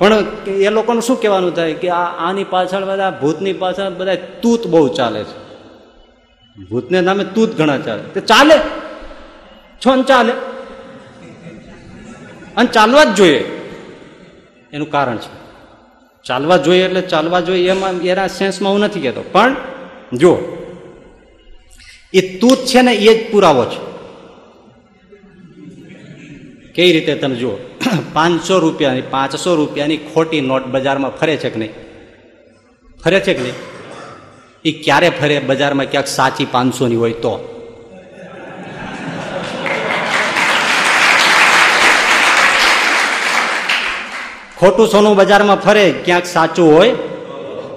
પણ એ લોકોનું શું કહેવાનું થાય કે આ આની પાછળ બધા, ભૂતની પાછળ બધા તૂત બહુ ચાલે છે. ભૂતને નામે તૂત ઘણા ચાલે. તે ચાલે. છો ને ચાલે. અને ચાલવા જ જોઈએ. એનું કારણ છે. ચાલવા જોઈએ એટલે ચાલવા જોઈએ એમાં, એના સેન્સમાં હું નથી કહેતો. પણ જો એ તૂત છે ને એ જ પુરાવો છે. કઈ રીતે તમે જુઓ? <clears throat> પાંચસો રૂપિયાની પાંચસો રૂપિયાની ખોટી નોટ બજારમાં ફરે છે કે નહીં? ફરે છે કે નહીં? એ ક્યારે ફરે? બજારમાં ક્યાંક સાચી પાંચસોની હોય તો. ખોટું સોનું બજારમાં ફરે, ક્યાંક સાચું હોય.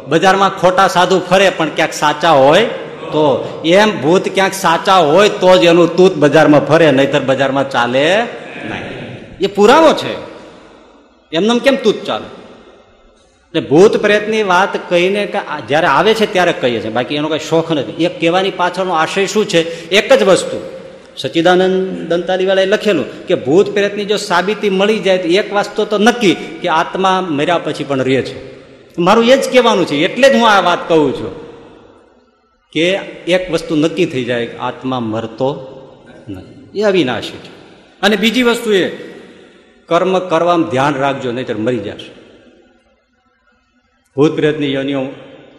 બજારમાં ખોટા સાધુ ફરે, પણ ક્યાંક સાચા હોય તો. એમ ભૂત ક્યાંક સાચા હોય તો જ એનું તૂત બજારમાં ફરે, નહીતર બજારમાં ચાલે એ પુરાવો છે. એમનેમ કેમ તૂત ચાલે? એટલે ભૂત પ્રેતની વાત કહીને જ્યારે આવે છે ત્યારે કહીએ છીએ. બાકી એનો કઈ શોખ નથી. એ કહેવાની પાછળનો આશય શું છે? એક જ વસ્તુ. સચ્ચિદાનંદ દંતાલીવાલાએ લખેલું કે ભૂત પ્રેતની જો સાબિતી મળી જાય તો એક વાસ્તો તો નક્કી કે આત્મા મર્યા પછી પણ રહે છે. મારું એ જ કહેવાનું છે. એટલે જ હું આ વાત કહું છું. કે એક વસ્તુ નક્કી થઈ જાય કે આત્મા મરતો નથી. એ અવિનાશી છે. અને બીજી વસ્તુ એ કર્મ કરવામાં ધ્યાન રાખજો, નહીતર મરી જશો. ભૂત પ્રેતની યોનિઓ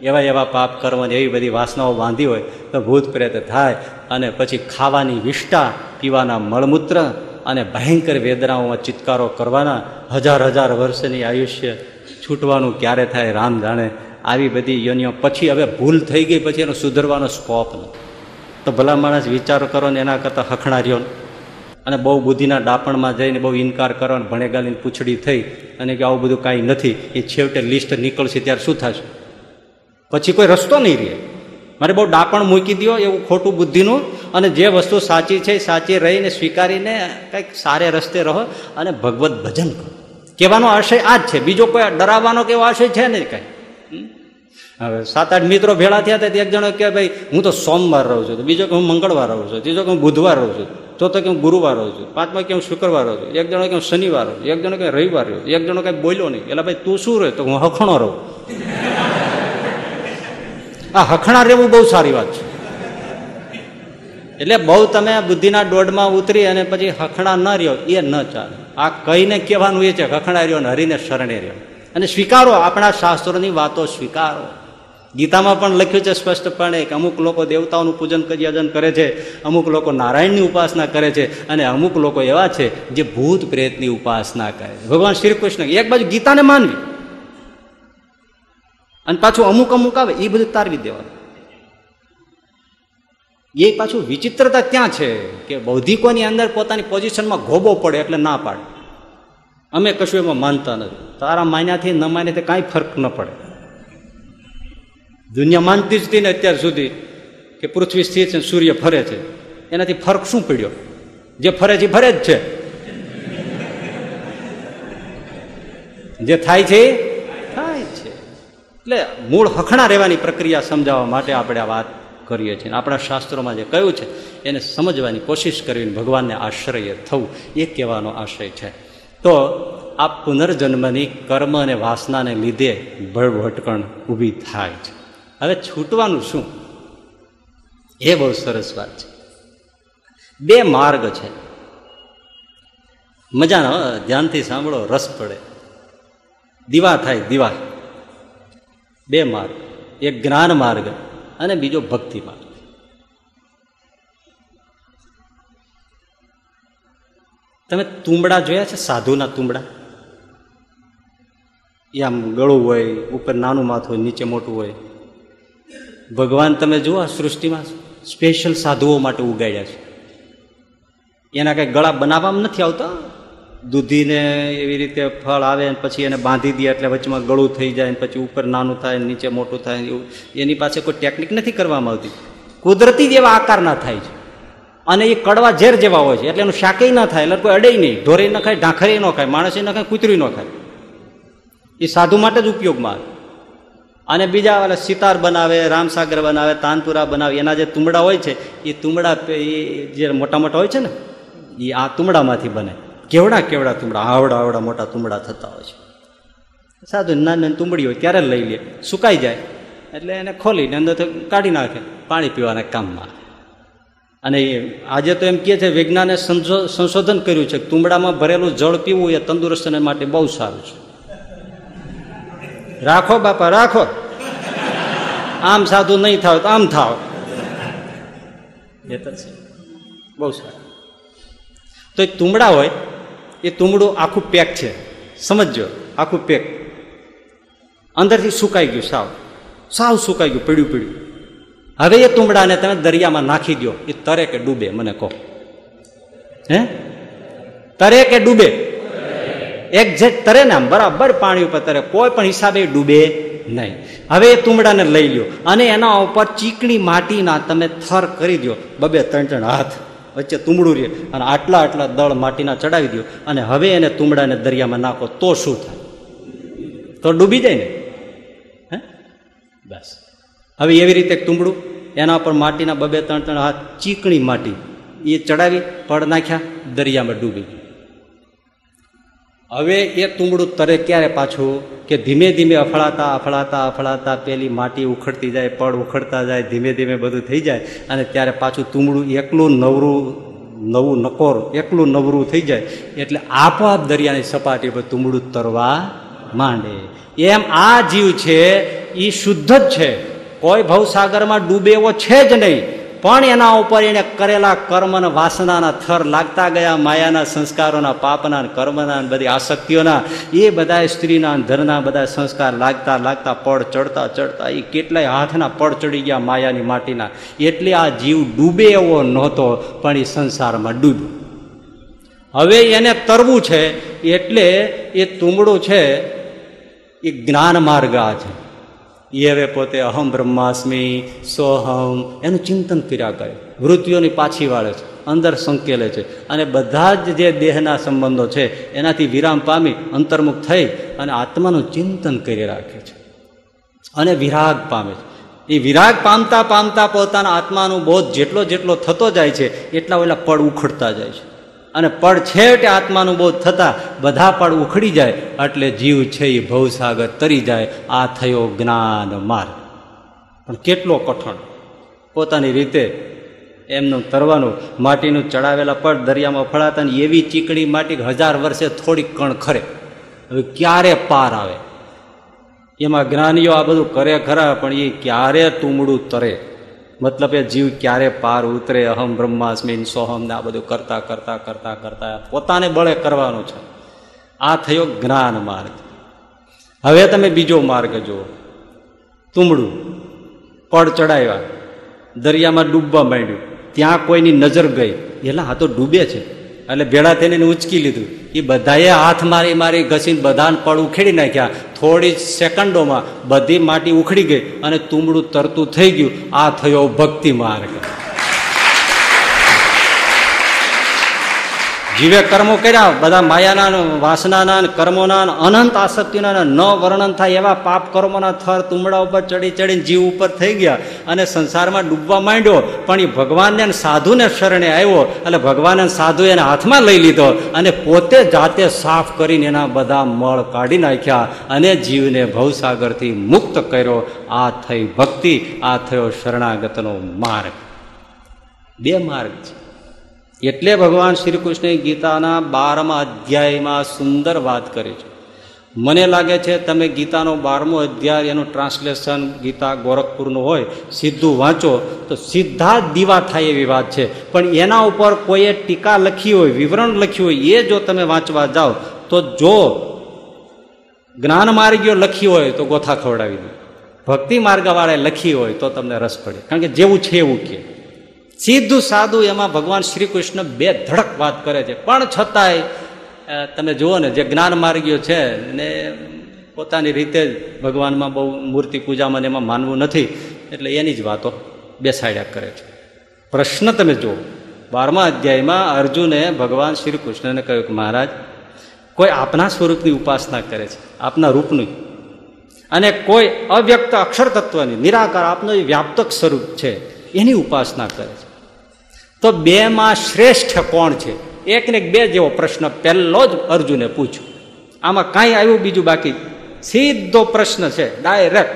એવા એવા પાપ કરવાની એવી બધી વાસનાઓ બાંધી હોય તો ભૂત પ્રેત થાય અને પછી ખાવાની વિષ્ટા પીવાના મળમૂત્ર અને ભયંકર વેદનાઓમાં ચિત્કારો કરવાના હજાર હજાર વર્ષની આયુષ્ય છૂટવાનું ક્યારે થાય રામ જાણે. આવી બધી યોનિઓ પછી હવે ભૂલ થઈ ગઈ, પછી એનો સુધરવાનો સ્કોપ નથી. તો ભલા માણસ વિચારો કરો ને એના કરતાં હખણાર્યો અને બહુ બુદ્ધિના ડાપણમાં જઈને બહુ ઇનકાર કરો અને ભણેગાલીની પૂછડી થઈ અને કે આવું બધું કાંઈ નથી, એ છેવટે લિસ્ટ નીકળશે ત્યારે શું થશે? પછી કોઈ રસ્તો નહીં રહે. મારે બહુ ડાપણ મૂકી દો એવું ખોટું બુદ્ધિનું અને જે વસ્તુ સાચી છે સાચી રહીને સ્વીકારીને કંઈક સારે રસ્તે રહો અને ભગવત ભજન કરો. કહેવાનો આશય આ જ છે. બીજો કોઈ ડરાવવાનો કેવો આશય છે નહીં કાંઈ? હવે સાત આઠ મિત્રો ભેળા થયા હતા, એક જણો કે ભાઈ, હું તો સોમવાર રહું છું બીજો કે હું મંગળવાર રહું છું, ત્રીજો કે હું બુધવાર રહું છું. ચોથો કે હું ગુરુવાર રહું છું? પાંચમા કે શુક્રવાર રહું છું? એક જણો કે શનિવાર હોય એક જણો કે રવિવાર રહ્યો એક જણો કઈ બોલ્યો નહીં. એટલે ભાઈ તું શું રહે તો હું હખણો રહું. આ હખણા રહેવું બહુ સારી વાત છે. એટલે બહુ તમે બુદ્ધિના દોડમાં ઉતરી અને પછી હખણા ન રહ્યો, એ ન ચાલે. આ કહીને કહેવાનું એ છે હખણા રહ્યો ને હરીને શરણે રહ્યો. અને સ્વીકારો, આપણા શાસ્ત્રોની વાતો સ્વીકારો. ગીતામાં પણ લખ્યું છે સ્પષ્ટપણે કે અમુક લોકો દેવતાઓનું પૂજન કર્યાજન કરે છે, અમુક લોકો નારાયણની ઉપાસના કરે છે અને અમુક લોકો એવા છે જે ભૂત પ્રેતની ઉપાસના કરે છે. ભગવાન શ્રી કૃષ્ણ એક બાજુ ગીતાને માનવી અને પાછું અમુક અમુક આવે, એ બધું તારવી દેવાનું. એ પાછું વિચિત્રતા ક્યાં છે કે બૌદ્ધિકોની અંદર પોતાની પોઝિશનમાં ઘોબો પડે એટલે ના પાડે. અમે કશું એમાં માનતા નથી. તારા માન્યાથી ન માન્યાથી કાંઈ ફરક ન પડે. દુનિયા માનતી જ હતી ને અત્યાર સુધી કે પૃથ્વી સ્થિર છે સૂર્ય ફરે છે. એનાથી ફરક શું પડ્યો? જે ફરે છે ફરે જ છે. જે થાય છે થાય છે. એટલે મૂળ હખણા રહેવાની પ્રક્રિયા સમજાવવા માટે આપણે આ વાત કરીએ છીએ. આપણા શાસ્ત્રોમાં જે કહ્યું છે, એને સમજવાની કોશિશ કરવી ભગવાનને આશ્રય થવું એ કહેવાનો આશય છે. તો આ પુનર્જન્મની કર્મ અને વાસનાને લીધે ભળભટકણ ઊભી થાય છે. હવે છૂટવાનું શું? એ બહુ સરસ વાત છે. બે માર્ગ છે. મજાનો ધ્યાનથી સાંભળો, રસ પડે. દીવા થાય, દીવા. બે માર્ગ. એક જ્ઞાન માર્ગ અને બીજો ભક્તિ માર્ગ. તમે તુંબડા જોયા છે? સાધુના તુંબડા? એ આમ ગળું હોય, ઉપર નાનું માથું હોય, નીચે મોટું હોય. ભગવાન તમે જુઓ સૃષ્ટિમાં સ્પેશિયલ સાધુઓ માટે ઉગાડ્યા છે. એના કંઈ ગળા બનાવવામાં નથી આવતા? દૂધીને એવી રીતે ફળ આવે ને પછી એને બાંધી દે એટલે વચમાં ગળું થઈ જાય ને પછી ઉપર નાનું થાય નીચે મોટું થાય એવું. એની પાસે કોઈ ટેકનિક નથી કરવામાં આવતી. કુદરતી જેવા આકારના થાય છે. અને એ કડવા ઝેર જેવા હોય છે. એટલે એનું શાકેય ન થાય, એટલે કોઈ અડે નહીં. ઢોરે ન ખાય ઢાંખરે ન ખાય માણસે ન ખાય કૂતરી ન ખાય. એ સાધુ માટે જ ઉપયોગમાં આવે. અને બીજા વાળા સિતાર બનાવે, રામસાગર બનાવે તાનપુરા બનાવે, એના જે તુમડા હોય છે એ તુમડા એ જે મોટા મોટા હોય છે ને એ આ તુમડામાંથી બને. કેવડા કેવડા તુમડા, આવડા આવડા મોટા તુમડા થતા હોય છે. સાધુ નાની નાની તુંબડી હોય ત્યારે લઈ લે, સુકાઈ જાય, એટલે એને ખોલીને અંદર કાઢી નાખે, પાણી પીવાના કામમાં. અને આજે તો એમ કહે છે, વિજ્ઞાને સંશોધન કર્યું છે તુંબડામાં ભરેલું જળ પીવું એ તંદુરસ્તને માટે બહુ સારું છે. રાખો બાપા, રાખો. આમ સાધુ નહીં થાવ તો આમ થાવ. એ તો છે. બહુ સારું. તો એ તુમડા હોય, એ તુમડું આખું પેક છે. સમજજો, આખું પેક. અંદરથી સુકાઈ ગયું સાવ. સાવ સુકાઈ ગયું પીડ્યું પીડ્યું હવે એ તુમડાને તમે દરિયામાં નાખી દો એ તરે કે ડૂબે, મને કહો. હે? તરે કે ડૂબે? એક્ઝેક્ટ તરે ને આમ બરાબર પાણી ઉપર તરે, કોઈ પણ હિસાબે ડૂબે નહીં. હવે એ તુમડાને લઈ લ્યો અને એના ઉપર ચીકણી માટીના તમે થર કરી દો બબે ત્રણ ત્રણ હાથ વચ્ચે તુમડું રહે અને આટલા આટલા દળ માટીના ચડાવી દો અને હવે એને તુમડાને દરિયામાં નાખો, તો શું થાય? તો ડૂબી જાય ને? હે? બસ. હવે એવી રીતે તુમડું, એના પર માટીના બબે ત્રણ ત્રણ હાથ ચીકણી માટી, એ ચડાવી, પડ નાખ્યા, દરિયામાં ડૂબી ગયું. હવે એ તુંબડું તરે ક્યારે પાછું? કે ધીમે ધીમે અફળાતા અફળાતા અફળાતા પેલી માટી ઉખડતી જાય, પડ ઉખડતા જાય, ધીમે ધીમે બધું થઈ જાય અને ત્યારે પાછું તુંબડું એકલું નવરું, નવું નકોર, એકલું નવરું થઈ જાય. એટલે આપોઆપ દરિયાની સપાટી પર તુંબડું તરવા માંડે. એમ આ જીવ છે એ શુદ્ધ જ છે. કોઈ ભવસાગરમાં ડૂબે એવો છે જ નહીં. પણ એના ઉપર એને કરેલા કર્મ અને વાસનાના થર લાગતા ગયા, માયાના સંસ્કારોના, પાપના કર્મના બધી આસક્તિઓના, એ બધા સ્ત્રીના ધરના બધા સંસ્કાર લાગતા લાગતા પડ ચડતા ચડતા એ કેટલાય હાથના પડ ચડી ગયા માયાની માટીના. એટલે આ જીવ ડૂબે એવો નહોતો, પણ એ સંસારમાં ડૂબ્યો. હવે એને તરવું છે, એટલે એ તુમડું છે, એ જ્ઞાન માર્ગ આ છે. એ હવે પોતે અહમ બ્રહ્માસ્મી, સોહમ, એનું ચિંતન કર્યા કરે. વૃત્તિઓની પાછી વાળે છે, અંદર સંકેલે છે. અને બધા જ જે દેહના સંબંધો છે, એનાથી વિરામ પામી અંતર્મુખ થઈ અને આત્માનું ચિંતન કરી રાખે છે. અને વિરાગ પામે છે. એ વિરાગ પામતા પામતા પોતાના આત્માનું બોધ જેટલો જેટલો થતો જાય છે, એટલા ઓલા પડ ઉખડતા જાય છે. અને પડ છેવટે આત્માનું બોધ થતા બધા પડ ઉખડી જાય, એટલે જીવ છે એ ભવસાગર તરી જાય. આ થયો જ્ઞાન માર્ગ. પણ કેટલો કઠણ. પોતાની રીતે એમનું તરવાનું માટીનું ચડાવેલા પડ દરિયામાં ફળાતા ને એવી ચીકણી માટી હજાર વર્ષે થોડીક કણ ખરે. હવે ક્યારે પાર આવે? એમાં જ્ઞાનીઓ આ બધું કરે ખરા, પણ એ ક્યારે તુમડું તરે? મતલબ એ જીવ ક્યારે પાર ઉતરે, અહમ બ્રહ્માસ્મિન, સોહમ, ને આ બધું કરતા કરતા કરતા કરતા, પોતાને બળે કરવાનું છે. આ થયો જ્ઞાન માર્ગ. હવે તમે બીજો માર્ગ જુઓ. તુમડું પડ ચડાવ્યા, દરિયામાં ડૂબવા માંડ્યું. ત્યાં કોઈની નજર ગઈ. એલા, આ તો ડૂબે છે. એટલે ભેળા થઈને ઉચકી લીધું. એ બધાએ હાથ મારી મારી ઘસીને બધાને પડ ઉખેડી નાખ્યા. થોડી સેકન્ડોમાં બધી માટી ઉખડી ગઈ અને તુંબડું તરતું થઈ ગયું. આ થયો ભક્તિ માર્ગ. જીવે કર્મો કર્યા, બધા માયાના, વાસનાના, કર્મોના, અનંત આસક્તિના, ન વર્ણન થાય એવા પાપ કર્મોના થર તુમડા ઉપર ચડી ચડીને જીવ ઉપર થઈ ગયા અને સંસારમાં ડૂબવા માંડ્યો. પણ એ ભગવાનને સાધુને શરણે આવ્યો. એટલે ભગવાને સાધુ એને હાથમાં લઈ લીધો અને પોતે જાતે સાફ કરીને એના બધા મળ કાઢી નાખ્યા અને જીવને ભવસાગરથી મુક્ત કર્યો. આ થઈ ભક્તિ, આ થયો શરણાગતનો માર્ગ. બે માર્ગ છે. એટલે ભગવાન શ્રી કૃષ્ણ ગીતાના બારમા અધ્યાયમાં સુંદર વાત કરી છે. મને લાગે છે તમે ગીતાનો બારમો અધ્યાય એનું ટ્રાન્સલેશન ગીતા ગોરખપુરનું હોય, સીધું વાંચો, તો સીધા દીવા થાય એવી વાત છે. પણ એના ઉપર કોઈએ ટીકા લખી હોય, વિવરણ લખ્યું હોય, એ જો તમે વાંચવા જાઓ, તો જો જ્ઞાન માર્ગીઓ લખી હોય, તો ગોથા ખવડાવી દે. ભક્તિ માર્ગવાળાએ લખી હોય, તો તમને રસ પડે. કારણ કે જેવું છે એવું કે. સીધું સાદું એમાં ભગવાન શ્રી કૃષ્ણ બે ધડક વાત કરે છે. પણ છતાંય તમે જુઓ ને, જે જ્ઞાન માર્ગીઓ છે ને, પોતાની રીતે જ ભગવાનમાં બહુ મૂર્તિ પૂજામાં એમાં માનવું નથી, એટલે એની જ વાતો બેસાડ્યા કરે છે. પ્રશ્ન તમે જુઓ. બારમા અધ્યાયમાં અર્જુને ભગવાન શ્રી કૃષ્ણને કહ્યું કે મહારાજ, કોઈ આપના સ્વરૂપની ઉપાસના કરે છે, આપના રૂપનું. અને કોઈ અવ્યક્ત અક્ષર તત્વની નિરાકાર આપનું વ્યાપક સ્વરૂપ છે, એની ઉપાસના કરે છે. તો બેમાં શ્રેષ્ઠ કોણ છે? એક બે જેવો પ્રશ્ન પહેલો જ અર્જુને પૂછ્યો. આમાં કાંઈ આવ્યું બીજું બાકી? સીધો પ્રશ્ન છે ડાયરેક્ટ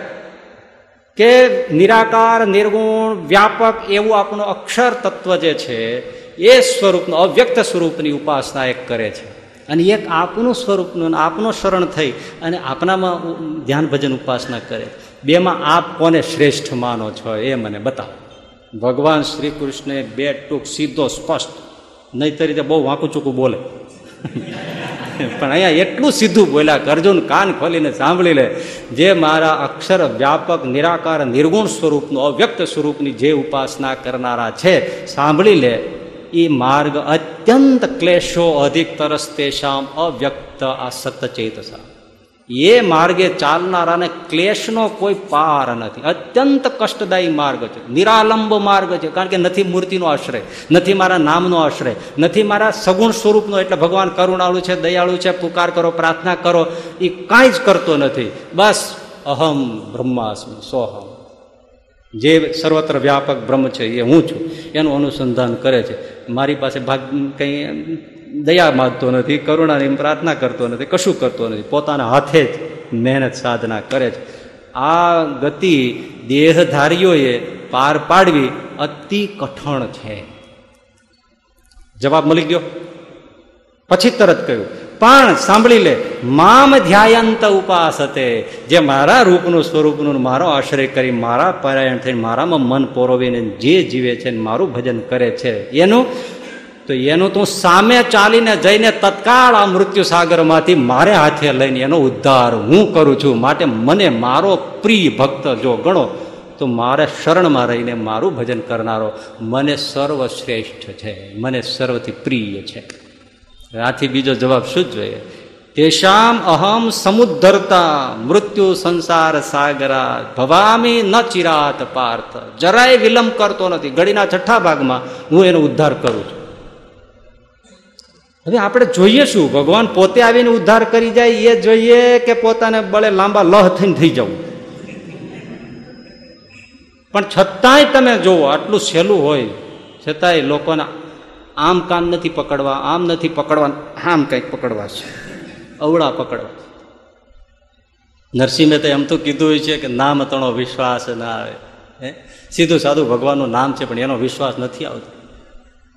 કે નિરાકાર, નિર્ગુણ, વ્યાપક એવું આપણું અક્ષર તત્વ જે છે, એ સ્વરૂપનું, અવ્યક્ત સ્વરૂપની ઉપાસના એક કરે છે. અને એક આપનું સ્વરૂપનું આપનો શરણ થઈ અને આપનામાં ધ્યાન ભજન ઉપાસના કરે. બેમાં આપ કોને શ્રેષ્ઠ માનો છો એ મને બતાવો. ભગવાન શ્રી કૃષ્ણે બે ટૂંક સીધો સ્પષ્ટ, નહીતર રીતે બહુ વાંકું ચૂકું બોલે. પણ અહીંયા એટલું સીધું બોલ્યા અર્જુન કાન ખોલીને સાંભળી લે, જે મારા અક્ષર વ્યાપક, નિરાકાર, નિર્ગુણ સ્વરૂપનું, અવ્યક્ત સ્વરૂપની જે ઉપાસના કરનારા છે, સાંભળી લે. એ માર્ગ અત્યંત ક્લેશો અધિક તરસ તેશામ અવ્યક્ત આ ચેતસા એ માર્ગે ચાલનારાને ક્લેશનો કોઈ પાર નથી. અત્યંત કષ્ટદાયી માર્ગ છે. નિરાલંબ માર્ગ છે. કારણ કે નથી મૂર્તિનો આશ્રય, નથી મારા નામનો આશ્રય, નથી મારા સગુણ સ્વરૂપનો, એટલે ભગવાન કરુણાળુ છે, દયાળુ છે, પુકાર કરો, પ્રાર્થના કરો, એ કાંઈ જ કરતો નથી. બસ અહમ બ્રહ્માસ્મિ, સોહમ. જે સર્વત્ર વ્યાપક બ્રહ્મ છે એ હું છું. એનું અનુસંધાન કરે છે. મારી પાસે ભાગ, કંઈ દયા માગતો નથી, કરુણાની પ્રાર્થના કરતો નથી, કશું કરતો નથી. પોતાના હાથે જ મહેનત સાધના કરે છે. આ ગતિ દેહધારીઓએ પાર પાડવી અતિ કઠણ છે. જવાબ મળી ગયો? પછી તરત કહ્યું, પણ સાંભળી લે, મામ ધ્યાયંત ઉપાસ હતે જે મારા રૂપનું સ્વરૂપનું મારો આશ્રય કરી મારા પરાયણ થઈને મારામાં મન પોરોવીને જે જીવે છે મારું ભજન કરે છે, એનું તો એનું તું સામે ચાલીને જઈને તત્કાળ આ મૃત્યુ સાગરમાંથી મારે હાથે લઈને એનો ઉદ્ધાર હું કરું છું. માટે મને મારો પ્રિય ભક્ત જો ગણો, તો મારે શરણમાં રહીને મારું ભજન કરનારો મને સર્વશ્રેષ્ઠ છે, મને સર્વથી પ્રિય છે. આથી બીજો જવાબ શું જોઈએ? તેષામ અહમ સમુદ્ધરતા, મૃત્યુ સંસાર સાગરા, ભવામી ન ચિરાત પાર્થ, જરાય વિલંબ કરતો નથી. ઘડીના છઠ્ઠા ભાગમાં હું એનો ઉદ્ધાર કરું છું. હવે આપણે જોઈએ શું? ભગવાન પોતે આવીને ઉદ્ધાર કરી જાય, એ જોઈએ કે પોતાને બળે લાંબા લહ થઈને થઈ જવું. પણ છતાંય તમે જુઓ આટલું સહેલું હોય, છતાંય લોકોને આમ કામ નથી પકડવા, આમ નથી પકડવા, આમ કંઈક પકડવા છે. અવળા પકડવા. નરસિંહ મહેતા એમ તો કીધું હોય છે કે નામ તણો વિશ્વાસ ના આવે. હે? સીધું સાધું ભગવાનનું નામ છે, પણ એનો વિશ્વાસ નથી આવતો.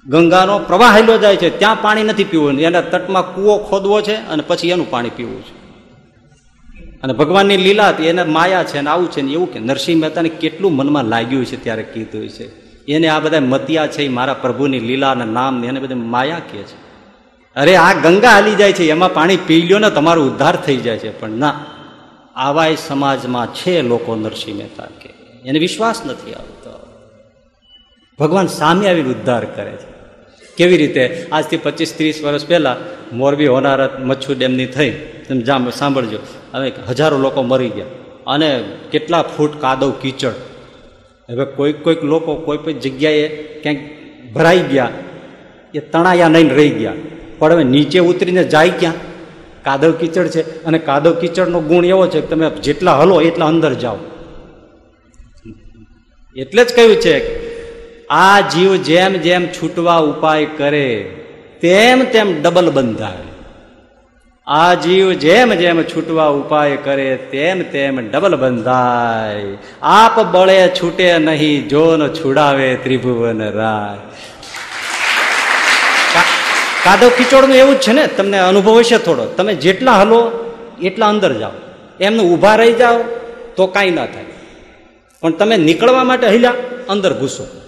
ગંગાનો પ્રવાહ હેલો જાય છે, ત્યાં પાણી નથી પીવું. એના તટમાં કૂવો ખોદવો છે અને પછી એનું પાણી પીવું છે. અને ભગવાનની લીલા એને માયા છે ને આવું છે ને એવું કે નરસિંહ મહેતાને કેટલું મનમાં લાગ્યું છે ત્યારે કીધું છે. એને આ બધા મતિયા છે મારા પ્રભુની લીલા અને નામ એને બધા માયા કહે છે. અરે આ ગંગા હાલી જાય છે, એમાં પાણી પી લ્યો ને તમારો ઉદ્ધાર થઈ જાય છે. પણ ના, આવાય સમાજમાં છે લોકો નરસિંહ મહેતા કે, એને વિશ્વાસ નથી આવતો. ભગવાન સામે આવીને ઉદ્ધાર કરે છે. કેવી રીતે? આજથી પચીસ, ત્રીસ વર્ષ પહેલાં મોરબી, હોનારત, મચ્છુ ડેમની થઈ. તમે જામ, સાંભળજો. હવે હજારો લોકો મરી ગયા. અને કેટલા ફૂટ કાદવ કીચડ. હવે કોઈક કોઈક લોકો કોઈ પણ જગ્યાએ ક્યાંક ભરાઈ ગયા. એ તણાયા નહીં રહી ગયા. પણ હવે નીચે ઉતરીને જાય ક્યાં? કાદવ કીચડ છે. અને કાદવ કીચડનો ગુણ એવો છે કે તમે જેટલા હલો એટલા અંદર જાઓ. એટલે જ કહ્યું છે આ જીવ જેમ જેમ છૂટવા ઉપાય કરે, તેમ તેમ ડબલ બંધાય. આ જીવ જેમ જેમ છૂટવા ઉપાય કરે, તેમ તેમ ડબલ બંધાય. આપ બળે છૂટે નહીં, જોન છુડાવે ત્રિભુવન રાય. કાદવ કિચોડનું એવું જ છે ને, તમને અનુભવ હશે થોડો. તમે જેટલા હલો, એટલા અંદર જાઓ. એમને ઊભા રહી જાઓ, તો કાંઈ ના થાય. પણ તમે નીકળવા માટે હૈલા અંદર ઘૂસો.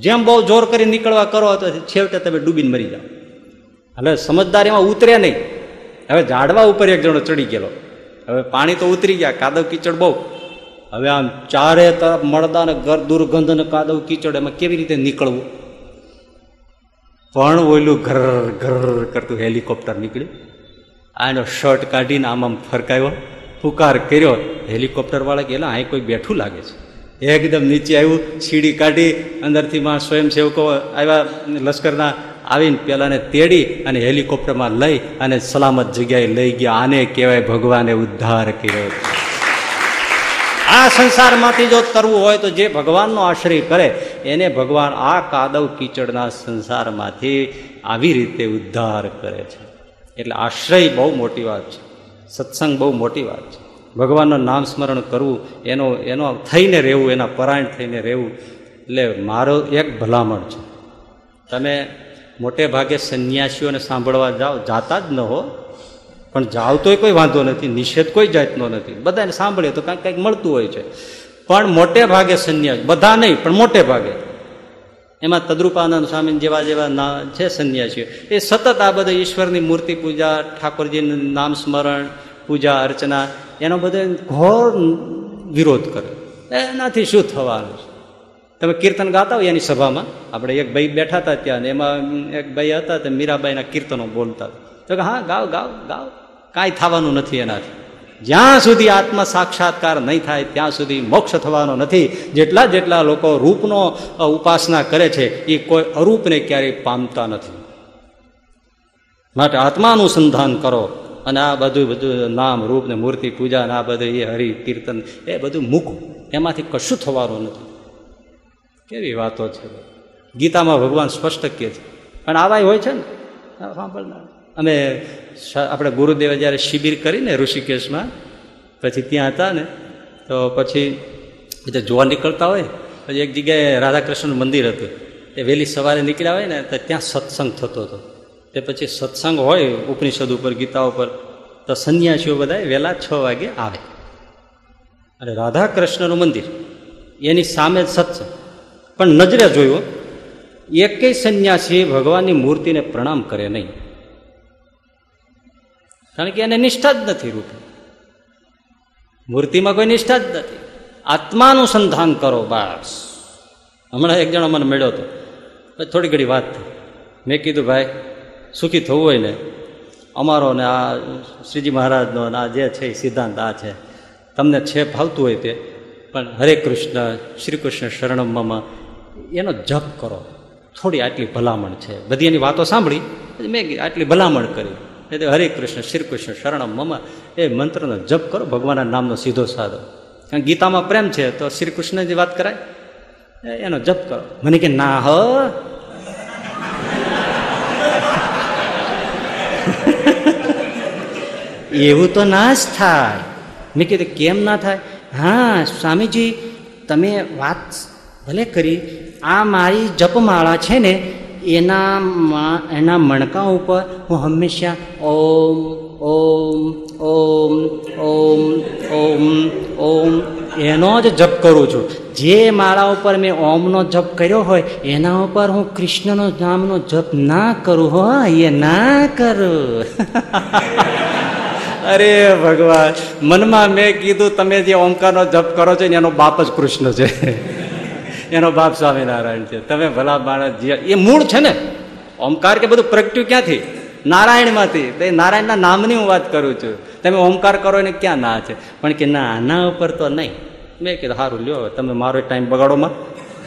જેમ બહુ જોર કરી નીકળવા કરો તો છેવટે તમે ડૂબીને મરી જાઓ. એટલે સમજદાર એમાં ઉતરે નહીં. હવે ઝાડવા ઉપર એક જણો ચડી ગયેલો. હવે પાણી તો ઉતરી ગયા, કાદવ કીચડ બહુ. હવે આમ ચારે તરફ મળદા ને ઘર, દુર્ગંધ ને કાદવ કીચડ, એમાં કેવી રીતે નીકળવું? પણ ઓયલું ઘર ઘર કરતું હેલિકોપ્ટર નીકળ્યું. આનો શર્ટ કાઢીને આમ આમ ફરકાયો, પુકાર કર્યો. હેલિકોપ્ટર વાળા કે, એલા, અહીં કોઈ બેઠું લાગે છે. એકદમ નીચે આવ્યું, સીડી કાઢી, અંદરથી માં સ્વયંસેવકો આવ્યા, લશ્કરના આવીને પેલાને તેડી અને હેલિકોપ્ટરમાં લઈ અને સલામત જગ્યાએ લઈ ગયા. આને કહેવાય ભગવાને ઉદ્ધાર કર્યો. આ સંસારમાંથી જો તરવું હોય તો જે ભગવાનનો આશ્રય કરે, એને ભગવાન આ કાદવ કીચડના સંસારમાંથી આવી રીતે ઉદ્ધાર કરે છે. એટલે આશ્રય બહુ મોટી વાત છે. સત્સંગ બહુ મોટી વાત છે. ભગવાનનું નામ સ્મરણ કરવું, એનો એનો થઈને રહેવું, એના પરાયણ થઈને રહેવું, એટલે મારો એક ભલામણ છે. તમે મોટે ભાગે સંન્યાસીઓને સાંભળવા જાઓ, જાતા જ ન હો, પણ જાવ તોય કોઈ વાંધો નથી, નિષેધ કોઈ જાતનો નથી. બધાને સાંભળીએ તો કાંઈક કાંઈક મળતું હોય છે. પણ મોટે ભાગે સંન્યાસ, બધા નહીં, પણ મોટે ભાગે. એમાં તદ્રુપાનંદ સ્વામી જેવા જેવા ના, છે સંન્યાસીઓ. એ સતત આ બધા ઈશ્વરની મૂર્તિ પૂજા, ઠાકોરજીનું નામ સ્મરણ, પૂજા અર્ચના એનો બધો ઘોર વિરોધ કરે એનાથી શું થવાનું છે? તમે કીર્તન ગાતા હોય એની સભામાં? આપણે એક ભાઈ બેઠા હતા ત્યાં એમાં એક ભાઈ હતા તે મીરાબાઈના કીર્તનો બોલતા તો કે હા ગાવ ગાવ ગાવ કાંઈ થવાનું નથી એનાથી. જ્યાં સુધી આત્મ સાક્ષાત્કાર નહીં થાય, ત્યાં સુધી મોક્ષ થવાનો નથી. જેટલા જેટલા લોકો રૂપનો ઉપાસના કરે છે, એ કોઈ અરૂપને ક્યારેય પામતા નથી. માટે આત્માનુસંધાન કરો. અને આ બધું બધું નામ, રૂપ ને મૂર્તિ, પૂજા ને આ બધું એ હરિ, કીર્તન, એ બધું મૂકવું એમાંથી કશું થવાનું નથી. કેવી વાતો છે? ગીતામાં ભગવાન સ્પષ્ટ કહે છે. પણ આવા હોય છે ને? સાંભળનાર. અમે આપણે ગુરુદેવે જ્યારે શિબિર કરીને ઋષિકેશમાં, પછી ત્યાં હતા ને, તો પછી બધા જોવા નીકળતા હોય, પછી એક જગ્યાએ રાધાકૃષ્ણનું મંદિર હતું. એ વહેલી સવારે નીકળ્યા હોય ને, તો ત્યાં સત્સંગ થતો હતો. તે પછી સત્સંગ હોય, ઉપનિષદ ઉપર, ગીતા ઉપર, તો સંન્યાસીઓ બધા વહેલા છ વાગે આવે. અને રાધા કૃષ્ણનું મંદિર, એની સામે જ સત્સંગ. પણ નજરે જોયું, એકેય સંન્યાસી ભગવાનની મૂર્તિને પ્રણામ કરે નહીં. કારણ કે એને નિષ્ઠા જ નથી રૂપે. મૂર્તિમાં કોઈ નિષ્ઠા જ નથી. આત્માનું સંધાન કરો, બસ. હમણાં એક જણો મને મળ્યો હતો. થોડી ઘડી વાત થઈ. મેં કીધું, ભાઈ સુખી થવું હોય ને, અમારો ને આ શ્રીજી મહારાજનો આ જે છે એ સિદ્ધાંત આ છે. તમને છે ભાવતું હોય તે, પણ હરે કૃષ્ણ, શ્રી કૃષ્ણ શરણમમાં એનો જપ કરો. થોડી આટલી ભલામણ છે. બધી એની વાતો સાંભળી મેં આટલી ભલામણ કરી. એટલે હરે કૃષ્ણ, શ્રી કૃષ્ણ શરણમ મમ. એ મંત્રનો જપ કરો, ભગવાનના નામનો સીધો સાધો. કારણ ગીતામાં પ્રેમ છે, તો શ્રી કૃષ્ણની વાત કરાય. એનો જપ કરો. મને કે, ના હ એવું તો ના જ થાય. મેં કીધું, કેમ ના થાય? હા, સ્વામીજી, તમે વાત ભલે કરી, આ મારી જપમાળા છે ને, એના એના મણકા ઉપર હું હંમેશા ઓમ ઓમ ઓમ ઓમ ઓમ ઓમ એનો જ જપ કરું છું. જે માળા ઉપર મેં ઓમનો જપ કર્યો હોય, એના ઉપર હું કૃષ્ણનો નામનો જપ ના કરું. હો, એ ના કરું. <laughs> અરે ભગવાન, મનમાં મેં કીધું, તમે જે ઓમકારનો જપ કરો છો ને, એનો બાપ જ કૃષ્ણ છે. <laughs> એનો બાપ સ્વામિનારાયણ છે. તમે ભલા માણસ એ મૂળ છે ને. ઓમકાર કે બધું પ્રગટ્યું ક્યાંથી? નારાયણમાંથી. તે નારાયણના નામની હું વાત કરું છું. તમે ઓમકાર કરો એને ક્યાં ના છે? પણ કે, ના, આના ઉપર તો નહીં. મેં કીધું સારું લ્યો તમે મારો ટાઈમ બગાડોમાં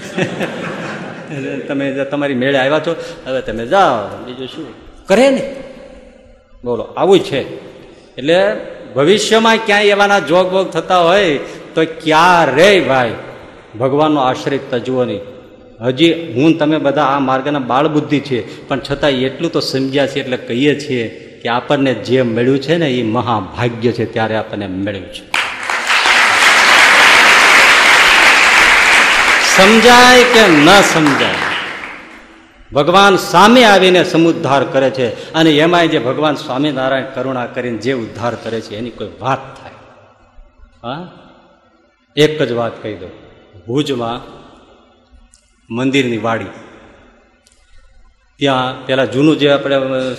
<laughs> તમે તમારી મેળે આવ્યા છો, હવે તમે જાઓ, બીજું શું? કરે ને. બોલો, આવું છે. એટલે ભવિષ્યમાં ક્યાંય એવાના જોગ બોગ થતા હોય તો ક્યારે ભાઈ ભગવાનનો આશ્રય તજવો નહીં. હજી હું તમે બધા આ માર્ગના બાળબુદ્ધિ છે પણ છતાં એટલું તો સમજ્યા છીએ એટલે કહીએ છીએ કે આપણને જે મળ્યું છે ને એ મહાભાગ્ય છે, ત્યારે આપણને મળ્યું છે. સમજાય કે ન સમજાય? ભગવાન સામે આવીને સમુદ્ધાર કરે છે અને એમાંય જે ભગવાન સ્વામિનારાયણ કરુણા કરીને જે ઉદ્ધાર કરે છે, એની કોઈ વાત થાય. હા? એક જ વાત કહી દઉં. ભુજમાં મંદિરની વાડી. ત્યાં પેલા જૂનું જે આપણે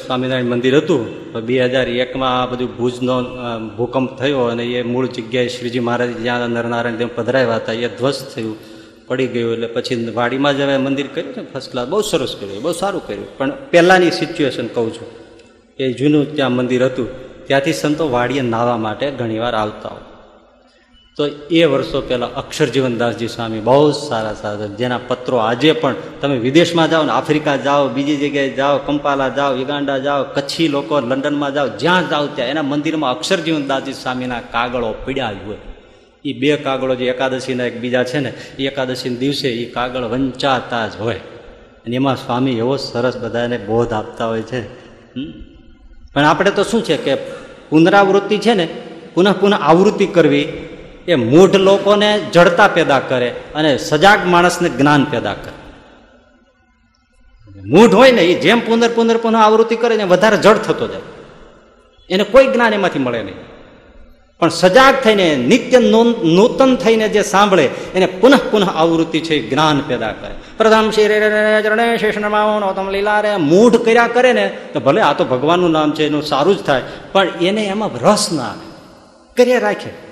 સ્વામિનારાયણ મંદિર હતું, તો બે હજાર એકમાં આ બધું ભુજનો ભૂકંપ થયો અને એ મૂળ જગ્યાએ શ્રીજી મહારાજ જ્યાં નરનારાયણ પધરાવ્યા હતા, એ ધ્વસ્ત થયું. પડી ગયું એટલે પછી વાડીમાં જ હવે મંદિર કર્યું ને ફર્સ્ટ ક્લાસ બહુ સરસ કર્યું, બહુ સારું કર્યું. પણ પહેલાંની સિચ્યુએશન કહું છું. એ જૂનું ત્યાં મંદિર હતું. ત્યાંથી સંતો વાડીએ નાહવા માટે ઘણીવાર આવતા હોય. તો એ વર્ષો પહેલાં અક્ષરજીવનદાસજી સ્વામી બહુ સારા સારા જેના પત્રો આજે પણ તમે વિદેશમાં જાઓ ને, આફ્રિકા જાઓ, બીજી જગ્યાએ જાઓ, કંપાલા જાઓ યુગાંડા જાઓ, કચ્છી લોકો, લંડનમાં જાઓ, જ્યાં જાઓ ત્યાં એના મંદિરમાં અક્ષરજીવનદાસજી સ્વામીના કાગળો પીડ્યા હોય. એ બે કાગળો જે એકાદશીના એક બીજા છે ને એ એકાદશીના દિવસે એ કાગળ વંચાતા જ હોય. અને એમાં સ્વામી એવો સરસ બધાને બોધ આપતા હોય છે. પણ આપણે તો શું છે કે પુનરાવૃત્તિ છે ને, પુનઃ પુનઃ આવૃત્તિ કરવી, એ મૂઢ લોકોને જડતા પેદા કરે અને સજાગ માણસને જ્ઞાન પેદા કરે. મૂઢ હોય ને એ જેમ પુનર પુનર પુનઃ આવૃત્તિ કરે ને વધારે જડ થતો જાય. એને કોઈ જ્ઞાન એમાંથી મળે નહીં. પણ સજાગ થઈને, નિત્ય નૂતન થઈને જે સાંભળે, એને પુનઃ પુનઃ આવૃત્તિ છે જ્ઞાન પેદા કરે. પ્રથમ ચરણે શેષનમાવતમ લીલા રે, મૂઢ કર્યા કરે ને, તો ભલે આ તો ભગવાનનું નામ છે, એનું સારું જ થાય, પણ એને એમાં રસ ના આવે. કર્યા રાખે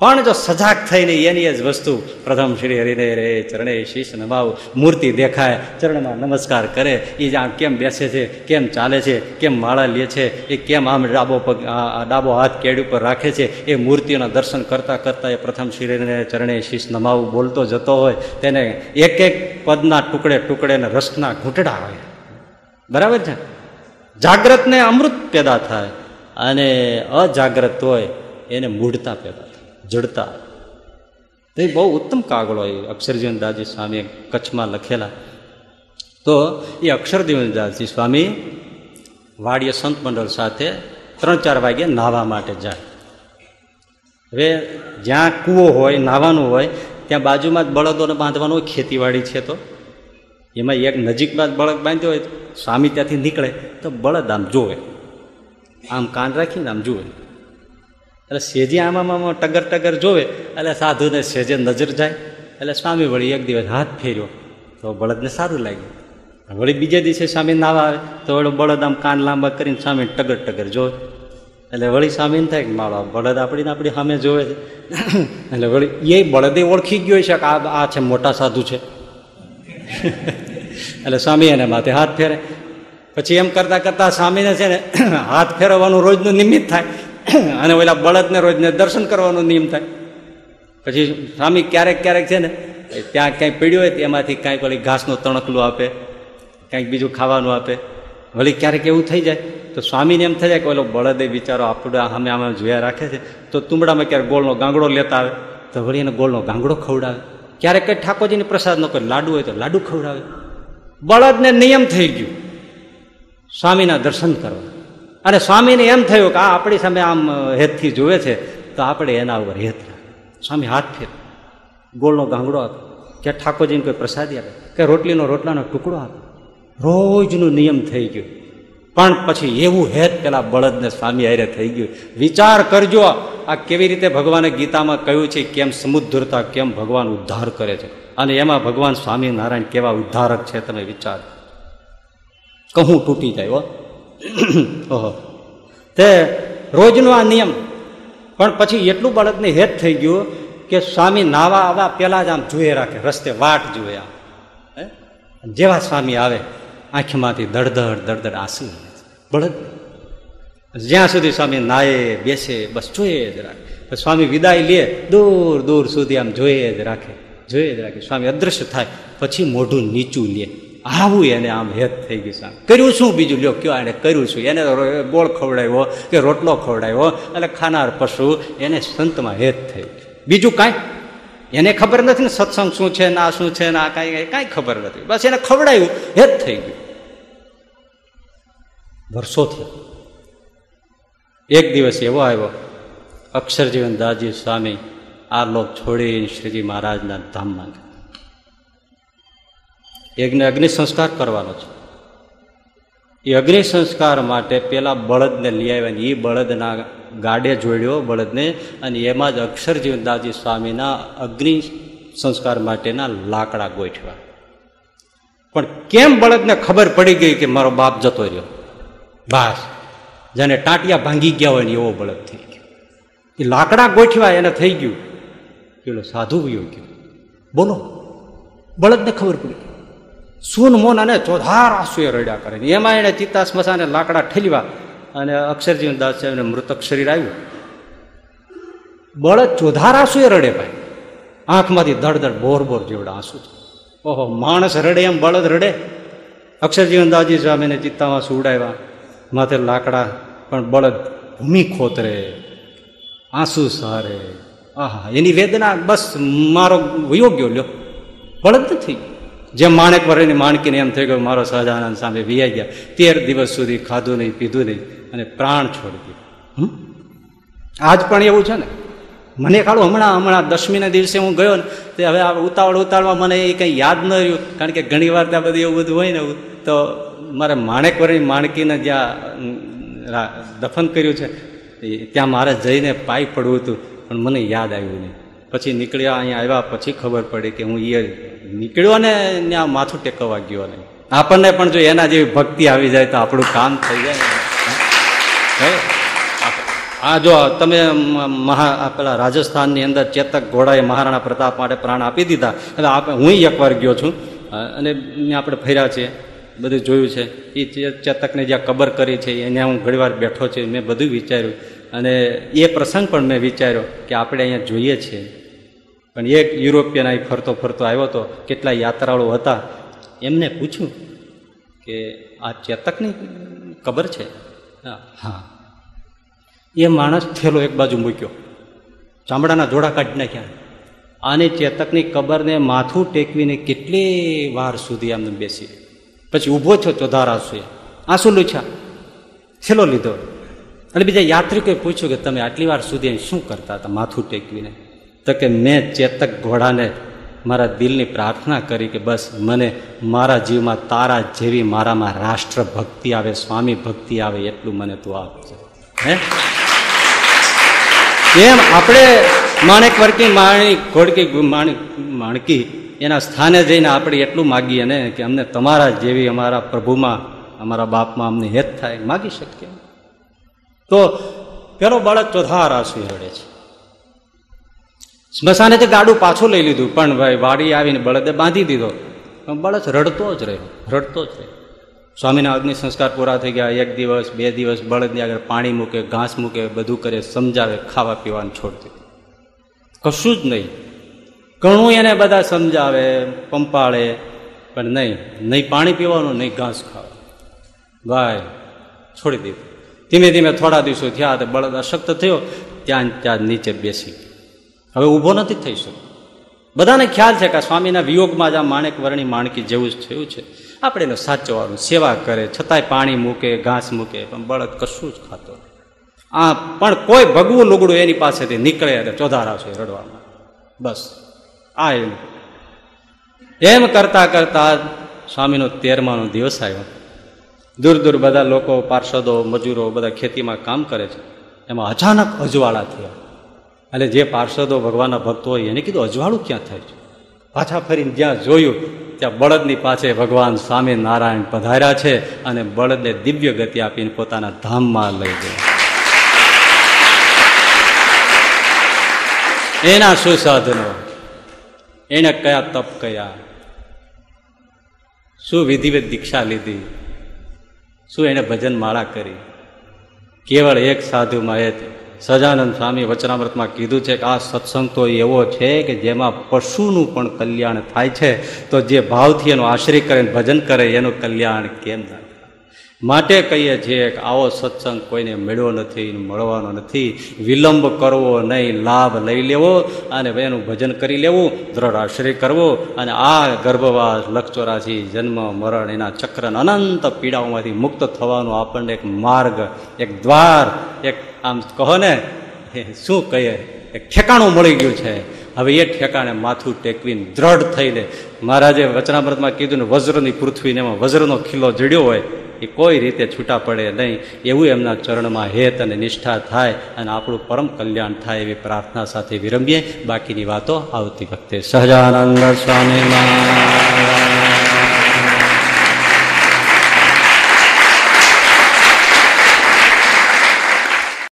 પણ જો સજાગ થઈને એની જ વસ્તુ પ્રથમ શ્રી હરિદય રે ચરણે શીશ નમાવું, મૂર્તિ દેખાય, ચરણમાં નમસ્કાર કરે એ આમ કેમ બેસે છે, કેમ ચાલે છે, કેમ માળા લે છે, એ કેમ આમ ડાબો પગ ડાબો હાથ કેડ ઉપર રાખે છે, એ મૂર્તિઓના દર્શન કરતાં કરતાં એ પ્રથમ શ્રી હરિદય ચરણે શીશ નમાવું બોલતો જતો હોય, તેને એક એક પદના ટુકડે ટુકડે ને રસના ઘૂંટડા હોય. બરાબર છે? જાગ્રતને અમૃત પેદા થાય અને અજાગ્રત હોય, એને મૂઢતા પેદા જડતા. તો બહુ ઉત્તમ કાગળો એ અક્ષરજીવનદાસજી સ્વામીએ કચ્છમાં લખેલા. તો એ અક્ષરજીવનદાસજી સ્વામી વાડીએ સંત મંડળ સાથે ત્રણ ચાર વાગે નાહવા માટે જાય. હવે જ્યાં કૂવો હોય, નાહવાનું હોય, ત્યાં બાજુમાં જ બળદોને બાંધવાનું હોય, ખેતીવાડી છે તો. એમાં એક નજીકમાં જ બળદ બાંધ્યો હોય સ્વામી ત્યાંથી નીકળે, તો બળદ આમ જોવે આમ કાન રાખીને આમ જુએ. એટલે સેજે આમાં ટગર ટગર જોવે, એટલે સાધુને સેજે નજર જાય. એટલે સ્વામી વળી એક દિવસ હાથ ફેર્યો, તો બળદને સારું લાગ્યું. વળી બીજે દિવસે સ્વામી નાવા આવે, તો વળી બળદ આમ કાન લાંબા કરીને સ્વામી ટગર ટગર જોવે. એટલે વળી સ્વામીને થાય કે માળો બળદ આપણીને આપણી સામે જોવે છે. એટલે વળી એ બળદે ઓળખી ગયો છે કે આ આ છે મોટા સાધુ છે. એટલે સ્વામી એને માથે હાથ ફેરે. પછી એમ કરતા કરતા સ્વામીને છે ને હાથ ફેરવવાનું રોજનું નિમિત્ત થાય. <coughs> અને ઓલા બળદને રોજને દર્શન કરવાનો નિયમ થાય. પછી સ્વામી ક્યારેક ક્યારેક છે ને ત્યાં ક્યાંય પીડ્યું હોય એમાંથી કાંઈક ઓલી ઘાસનું તણકલું આપે કાંઈક બીજું ખાવાનું આપે. વળી ક્યારેક એવું થઈ જાય, તો સ્વામીને એમ થઈ જાય કે ઓલો બળદે બિચારો આપણે અમે આમે જોયા રાખે છે, તો તુંબડામાં ક્યારેક ગોળનો ગાંગડો લેતા આવે, તો વળી એને ગોળનો ગાંગડો ખવડાવે. ક્યારેક કંઈ ઠાકોરજીને પ્રસાદ ન કરે લાડુ હોય તો લાડુ ખવડાવે. બળદને નિયમ થઈ ગયું, સ્વામીના દર્શન કરવા. અને સ્વામીને એમ થયું કે આ આપણી સામે આમ હેતથી જુએ છે, તો આપણે એના ઉપર હેત સ્વામી હાથ ફેર ગોળનો ગાંગડો આપે. કે ઠાકોરજીને કોઈ પ્રસાદી આપે. કે રોટલીનો રોટલાનો ટુકડો આપે. રોજનું નિયમ થઈ ગયું. પણ પછી એવું હેત પેલા બળદને સ્વામી આરે થઈ ગયું. વિચાર કરજો, આ કેવી રીતે ભગવાને ગીતામાં કહ્યું છે, કેમ સમુદ્રતા કેમ ભગવાન ઉદ્ધાર કરે છે. અને એમાં ભગવાન સ્વામિનારાયણ કેવા ઉદ્ધારક છે, તમે વિચાર કહું, તૂટી જાય ઓહો. તે રોજનો આ નિયમ. પણ પછી એટલું બળદને હેત થઈ ગયું કે સ્વામી નાવા આવા પહેલાં જ આમ જોઈએ રાખે, રસ્તે વાટ જોએ આમ. જેવા સ્વામી આવે, આંખમાંથી દડધડ દડધડ આંસુ બળદ જ્યાં સુધી સ્વામી નાહે બેસે, બસ જોઈએ જ રાખે. સ્વામી વિદાય લે, દૂર દૂર સુધી આમ જોઈએ જ રાખે જોઈએ જ રાખે. સ્વામી અદૃશ્ય થાય, પછી મોઢું નીચું લે. આવું એને આમ હેત થઈ ગયું સાહેબ. કર્યું શું બીજું? લ્યો, કયો એને કર્યું શું? એને ગોળ ખવડાવ્યો કે રોટલો ખવડાવ્યો, એટલે ખાનાર પશુ એને સંતમાં હેત થઈ બીજું કાંઈ? એને ખબર નથી ને સત્સંગ શું છે, ના શું છે, ના કાંઈ કાંઈ ખબર નથી. બસ એને ખવડાવ્યું હેત થઈ ગયું. વર્ષોથી એક દિવસ એવો આવ્યો, અક્ષરજીવન દાસજી સ્વામી, આ લોક છોડીને શ્રીજી મહારાજના ધામમાં ગયા. યજ્ઞ અગ્નિ સંસ્કાર કરવાનો છે. એ અગ્નિ સંસ્કાર માટે પેલા બળદને લઈ આવ્યા ને એ બળદના ગાડે જોડ્યો બળદને અને એમાં જ અક્ષરજીવનદાસજી સ્વામીના અગ્નિ સંસ્કાર માટેના લાકડા ગોઠવ્યા. પણ કેમ બળદને ખબર પડી ગઈ કે મારો બાપ જતો રહ્યો? બસ. જેને ટાંટિયા ભાંગી ગયા હોય ને એવો બળદ થઈ ગયો. એ લાકડા ગોઠવ્યા એને થઈ ગયું. પેલો સાધુ વયો ગયો. બોલો બળદને ખબર પડી સૂન મોન અને ચોધાર આંસુએ રડ્યા કરે એમાં એને ચિત્તા સ્મશાને લાકડા ઠેલવા અને અક્ષરજીવન દાસ સાહેબને મૃતક શરીર આવ્યું. બળદ ચોધાર આંસુએ રડે ભાઈ. આંખમાંથી ધડધડ બોર બોર જેવડા આંસુ ઓહો, માણસ રડે એમ બળદ રડે. અક્ષરજીવન દાસજી સ્વામીને ચિત્તામાં સુવડાવ્યા. માથે લાકડા, પણ બળદ ભૂમિ ખોતરે. આંસુ સારે. આહા, એની વેદના બસ મારો યોગ્ય લ્યો. બળદ નથી. જેમ માણેક વરેની માણકીને એમ થઈ ગયું, મારો સહજાનંદ સામે વિયાઈ ગયા. તેર દિવસ સુધી ખાધું નહીં, પીધું નહીં અને પ્રાણ છોડી દીધું. આજ પણ એવું છે ને? મને ખાડું હમણાં હમણાં દસમીના દિવસે હું ગયો ને, તે હવે આ ઉતાવળ ઉતાવળમાં મને એ કંઈ યાદ ન રહ્યું, કારણ કે ઘણી વાર ત્યાં બધું એવું બધું હોય ને તો મારે માણેક વરની માણકીને જ્યાં દફન કર્યું છે ત્યાં મારે જઈને પાઈ પડવું હતું, પણ મને યાદ આવ્યું નહીં. પછી નીકળ્યા અહીંયા આવ્યા, પછી ખબર પડી કે હું એ નીકળ્યો ને ત્યાં માથું ટેકવવા ગયો ને આપણને પણ જો એના જેવી ભક્તિ આવી જાય તો આપણું કામ થઈ જાય. આ જો તમે મહા પેલા રાજસ્થાનની અંદર ચેતક ઘોડાએ મહારાણા પ્રતાપ માટે પ્રાણ આપી દીધા. એટલે આપણે હું એકવાર ગયો છું. અને આપણે ફર્યા છીએ. બધું જોયું છે. એ ચેતકને જ્યાં કબર કરી છે, એને હું ઘણીવાર બેઠો છે. મેં બધું વિચાર્યું. અને એ પ્રસંગ પણ મેં વિચાર્યો કે આપણે અહીંયા જોઈએ છીએ. પણ એક યુરોપિયન અહીં ફરતો ફરતો આવ્યો હતો કેટલા યાત્રાળુ હતા? એમને પૂછ્યું કે આ ચેતકની કબર છે? હા. એ માણસ થેલો એક બાજુ મૂક્યો ચામડાના જોડા કાઢી નાખ્યા. આને ચેતકની કબરને માથું ટેકવીને કેટલી વાર સુધી આમને બેસી પછી ઊભો છો ચોધાર આંસુએ. આંસુ લૂછ્યા. છેલ્લો લીધો. અને બીજા યાત્રિકોએ પૂછ્યું કે તમે આટલી વાર સુધી શું કરતા હતા? માથું ટેકવીને. તો કે મેં ચેતક ઘોડાને મારા દિલની પ્રાર્થના કરી કે બસ મને મારા જીવમાં તારા જેવી મારામાં રાષ્ટ્ર ભક્તિ આવે, સ્વામી ભક્તિ આવે એટલું મને તું આપજે. હે? એમ આપણે માણેક વર્કી માણી, ઘોડકી માણિક માણકી, એના સ્થાને જઈને આપણે એટલું માગીએ ને કે અમને તમારા જેવી અમારા પ્રભુમાં, અમારા બાપમાં અમને હેત થાય. માગી શકીએ? તો પેલો બાળક ચોથાર આંસુ રડે છે. સ્મશાને તે ગાડું પાછું લઈ લીધું. પણ ભાઈ, વાડી આવીને બળદે બાંધી દીધો. બળદ રડતો જ રહ્યો, રડતો જ રહ્યો. સ્વામીના અગ્નિ સંસ્કાર પૂરા થઈ ગયા. એક દિવસ, બે દિવસ બળદની આગળ પાણી મૂકે, ઘાસ મૂકે, બધું કરે, સમજાવે, ખાવા પીવાનું છોડ દીધું કશું જ નહીં. ઘણું એને બધા સમજાવે, પંપાળે, પણ નહીં નહીં પાણી પીવાનું, નહીં ઘાસ ખાવાનું. ભાઈ, છોડી દીધું. ધીમે ધીમે થોડા દિવસો થયા, તો બળદ અશક્ત થયો. ત્યાં ત્યાં નીચે બેસી હવે ઊભો નથી થઈ શકતો. બધાને ખ્યાલ છે કે સ્વામીના વિયોગમાં જ આ માણેક વર્ણી માણકી જેવું જ થયું છે. આપણે એને સાચવવાનું સેવા કરે, છતાંય પાણી મૂકે, ઘાસ મૂકે, પણ બળદ કશું જ ખાતો આ પણ કોઈ ભગવું લુગડું એની પાસેથી નીકળે એટલે ચોધારા છે રડવામાં. બસ, આ એમ. એમ કરતા કરતા સ્વામીનો તેરમાનો દિવસ આવ્યો. દૂર દૂર બધા લોકો, પાર્ષદો, મજૂરો બધા ખેતીમાં કામ કરે છે. એમાં અચાનક અજવાળા થયા. અને જે પાર્ષદો ભગવાનના ભક્તો હોય એને કીધું, અજવાળું ક્યાં થાય છે? પાછા ફરીને જ્યાં જોયું, ત્યાં બળદની પાસે ભગવાન સ્વામી નારાયણ પધાર્યા છે અને બળદને દિવ્ય ગતિ આપીને પોતાના ધામમાં લઈ ગયા. એના શું સાધનો એને કયા તપ કયા શું વિધિવત દીક્ષા લીધી, શું એને ભજન માળા કરી, કેવળ એક સાધુમાં એ સજાનંદ સ્વામી વચનામૃતમાં કીધું છે કે આ સત્સંગ તો એવો છે કે જેમાં પશુનું પણ કલ્યાણ થાય છે. તો જે ભાવથી એનો આશ્રય કરે ભજન કરે, એનું કલ્યાણ કેમ ના માટે કહીએ છીએ કે આવો સત્સંગ કોઈને મળ્યો નથી, મળવાનો નથી. વિલંબ કરવો નહીં, લાભ લઈ લેવો અને એનું ભજન કરી લેવું, દ્રઢ આશ્રય કરવો અને આ ગર્ભવાસ લક્ષચોરાશી જન્મ, મરણ એના ચક્ર અનંત પીડાઓમાંથી મુક્ત થવાનો આપણને એક માર્ગ, એક દ્વાર, એક આમ કહો ને શું કહીએ, એક ઠેકાણું મળી ગયું છે. હવે એ ઠેકાણે માથું ટેકવીને દ્રઢ થઈને, મહારાજે વચનામૃતમાં કીધું ને, વજ્રની પૃથ્વીને એમાં વજ્રનો ખીલો જડ્યો હોય એ કોઈ રીતે છૂટા પડે નહીં. એવું એમના ચરણમાં હેત અને નિષ્ઠા થાય અને આપણું પરમ કલ્યાણ થાય એવી પ્રાર્થના સાથે વિરમીએ બાકીની વાતો આવતી વખતે સહજાનંદ સ્વામી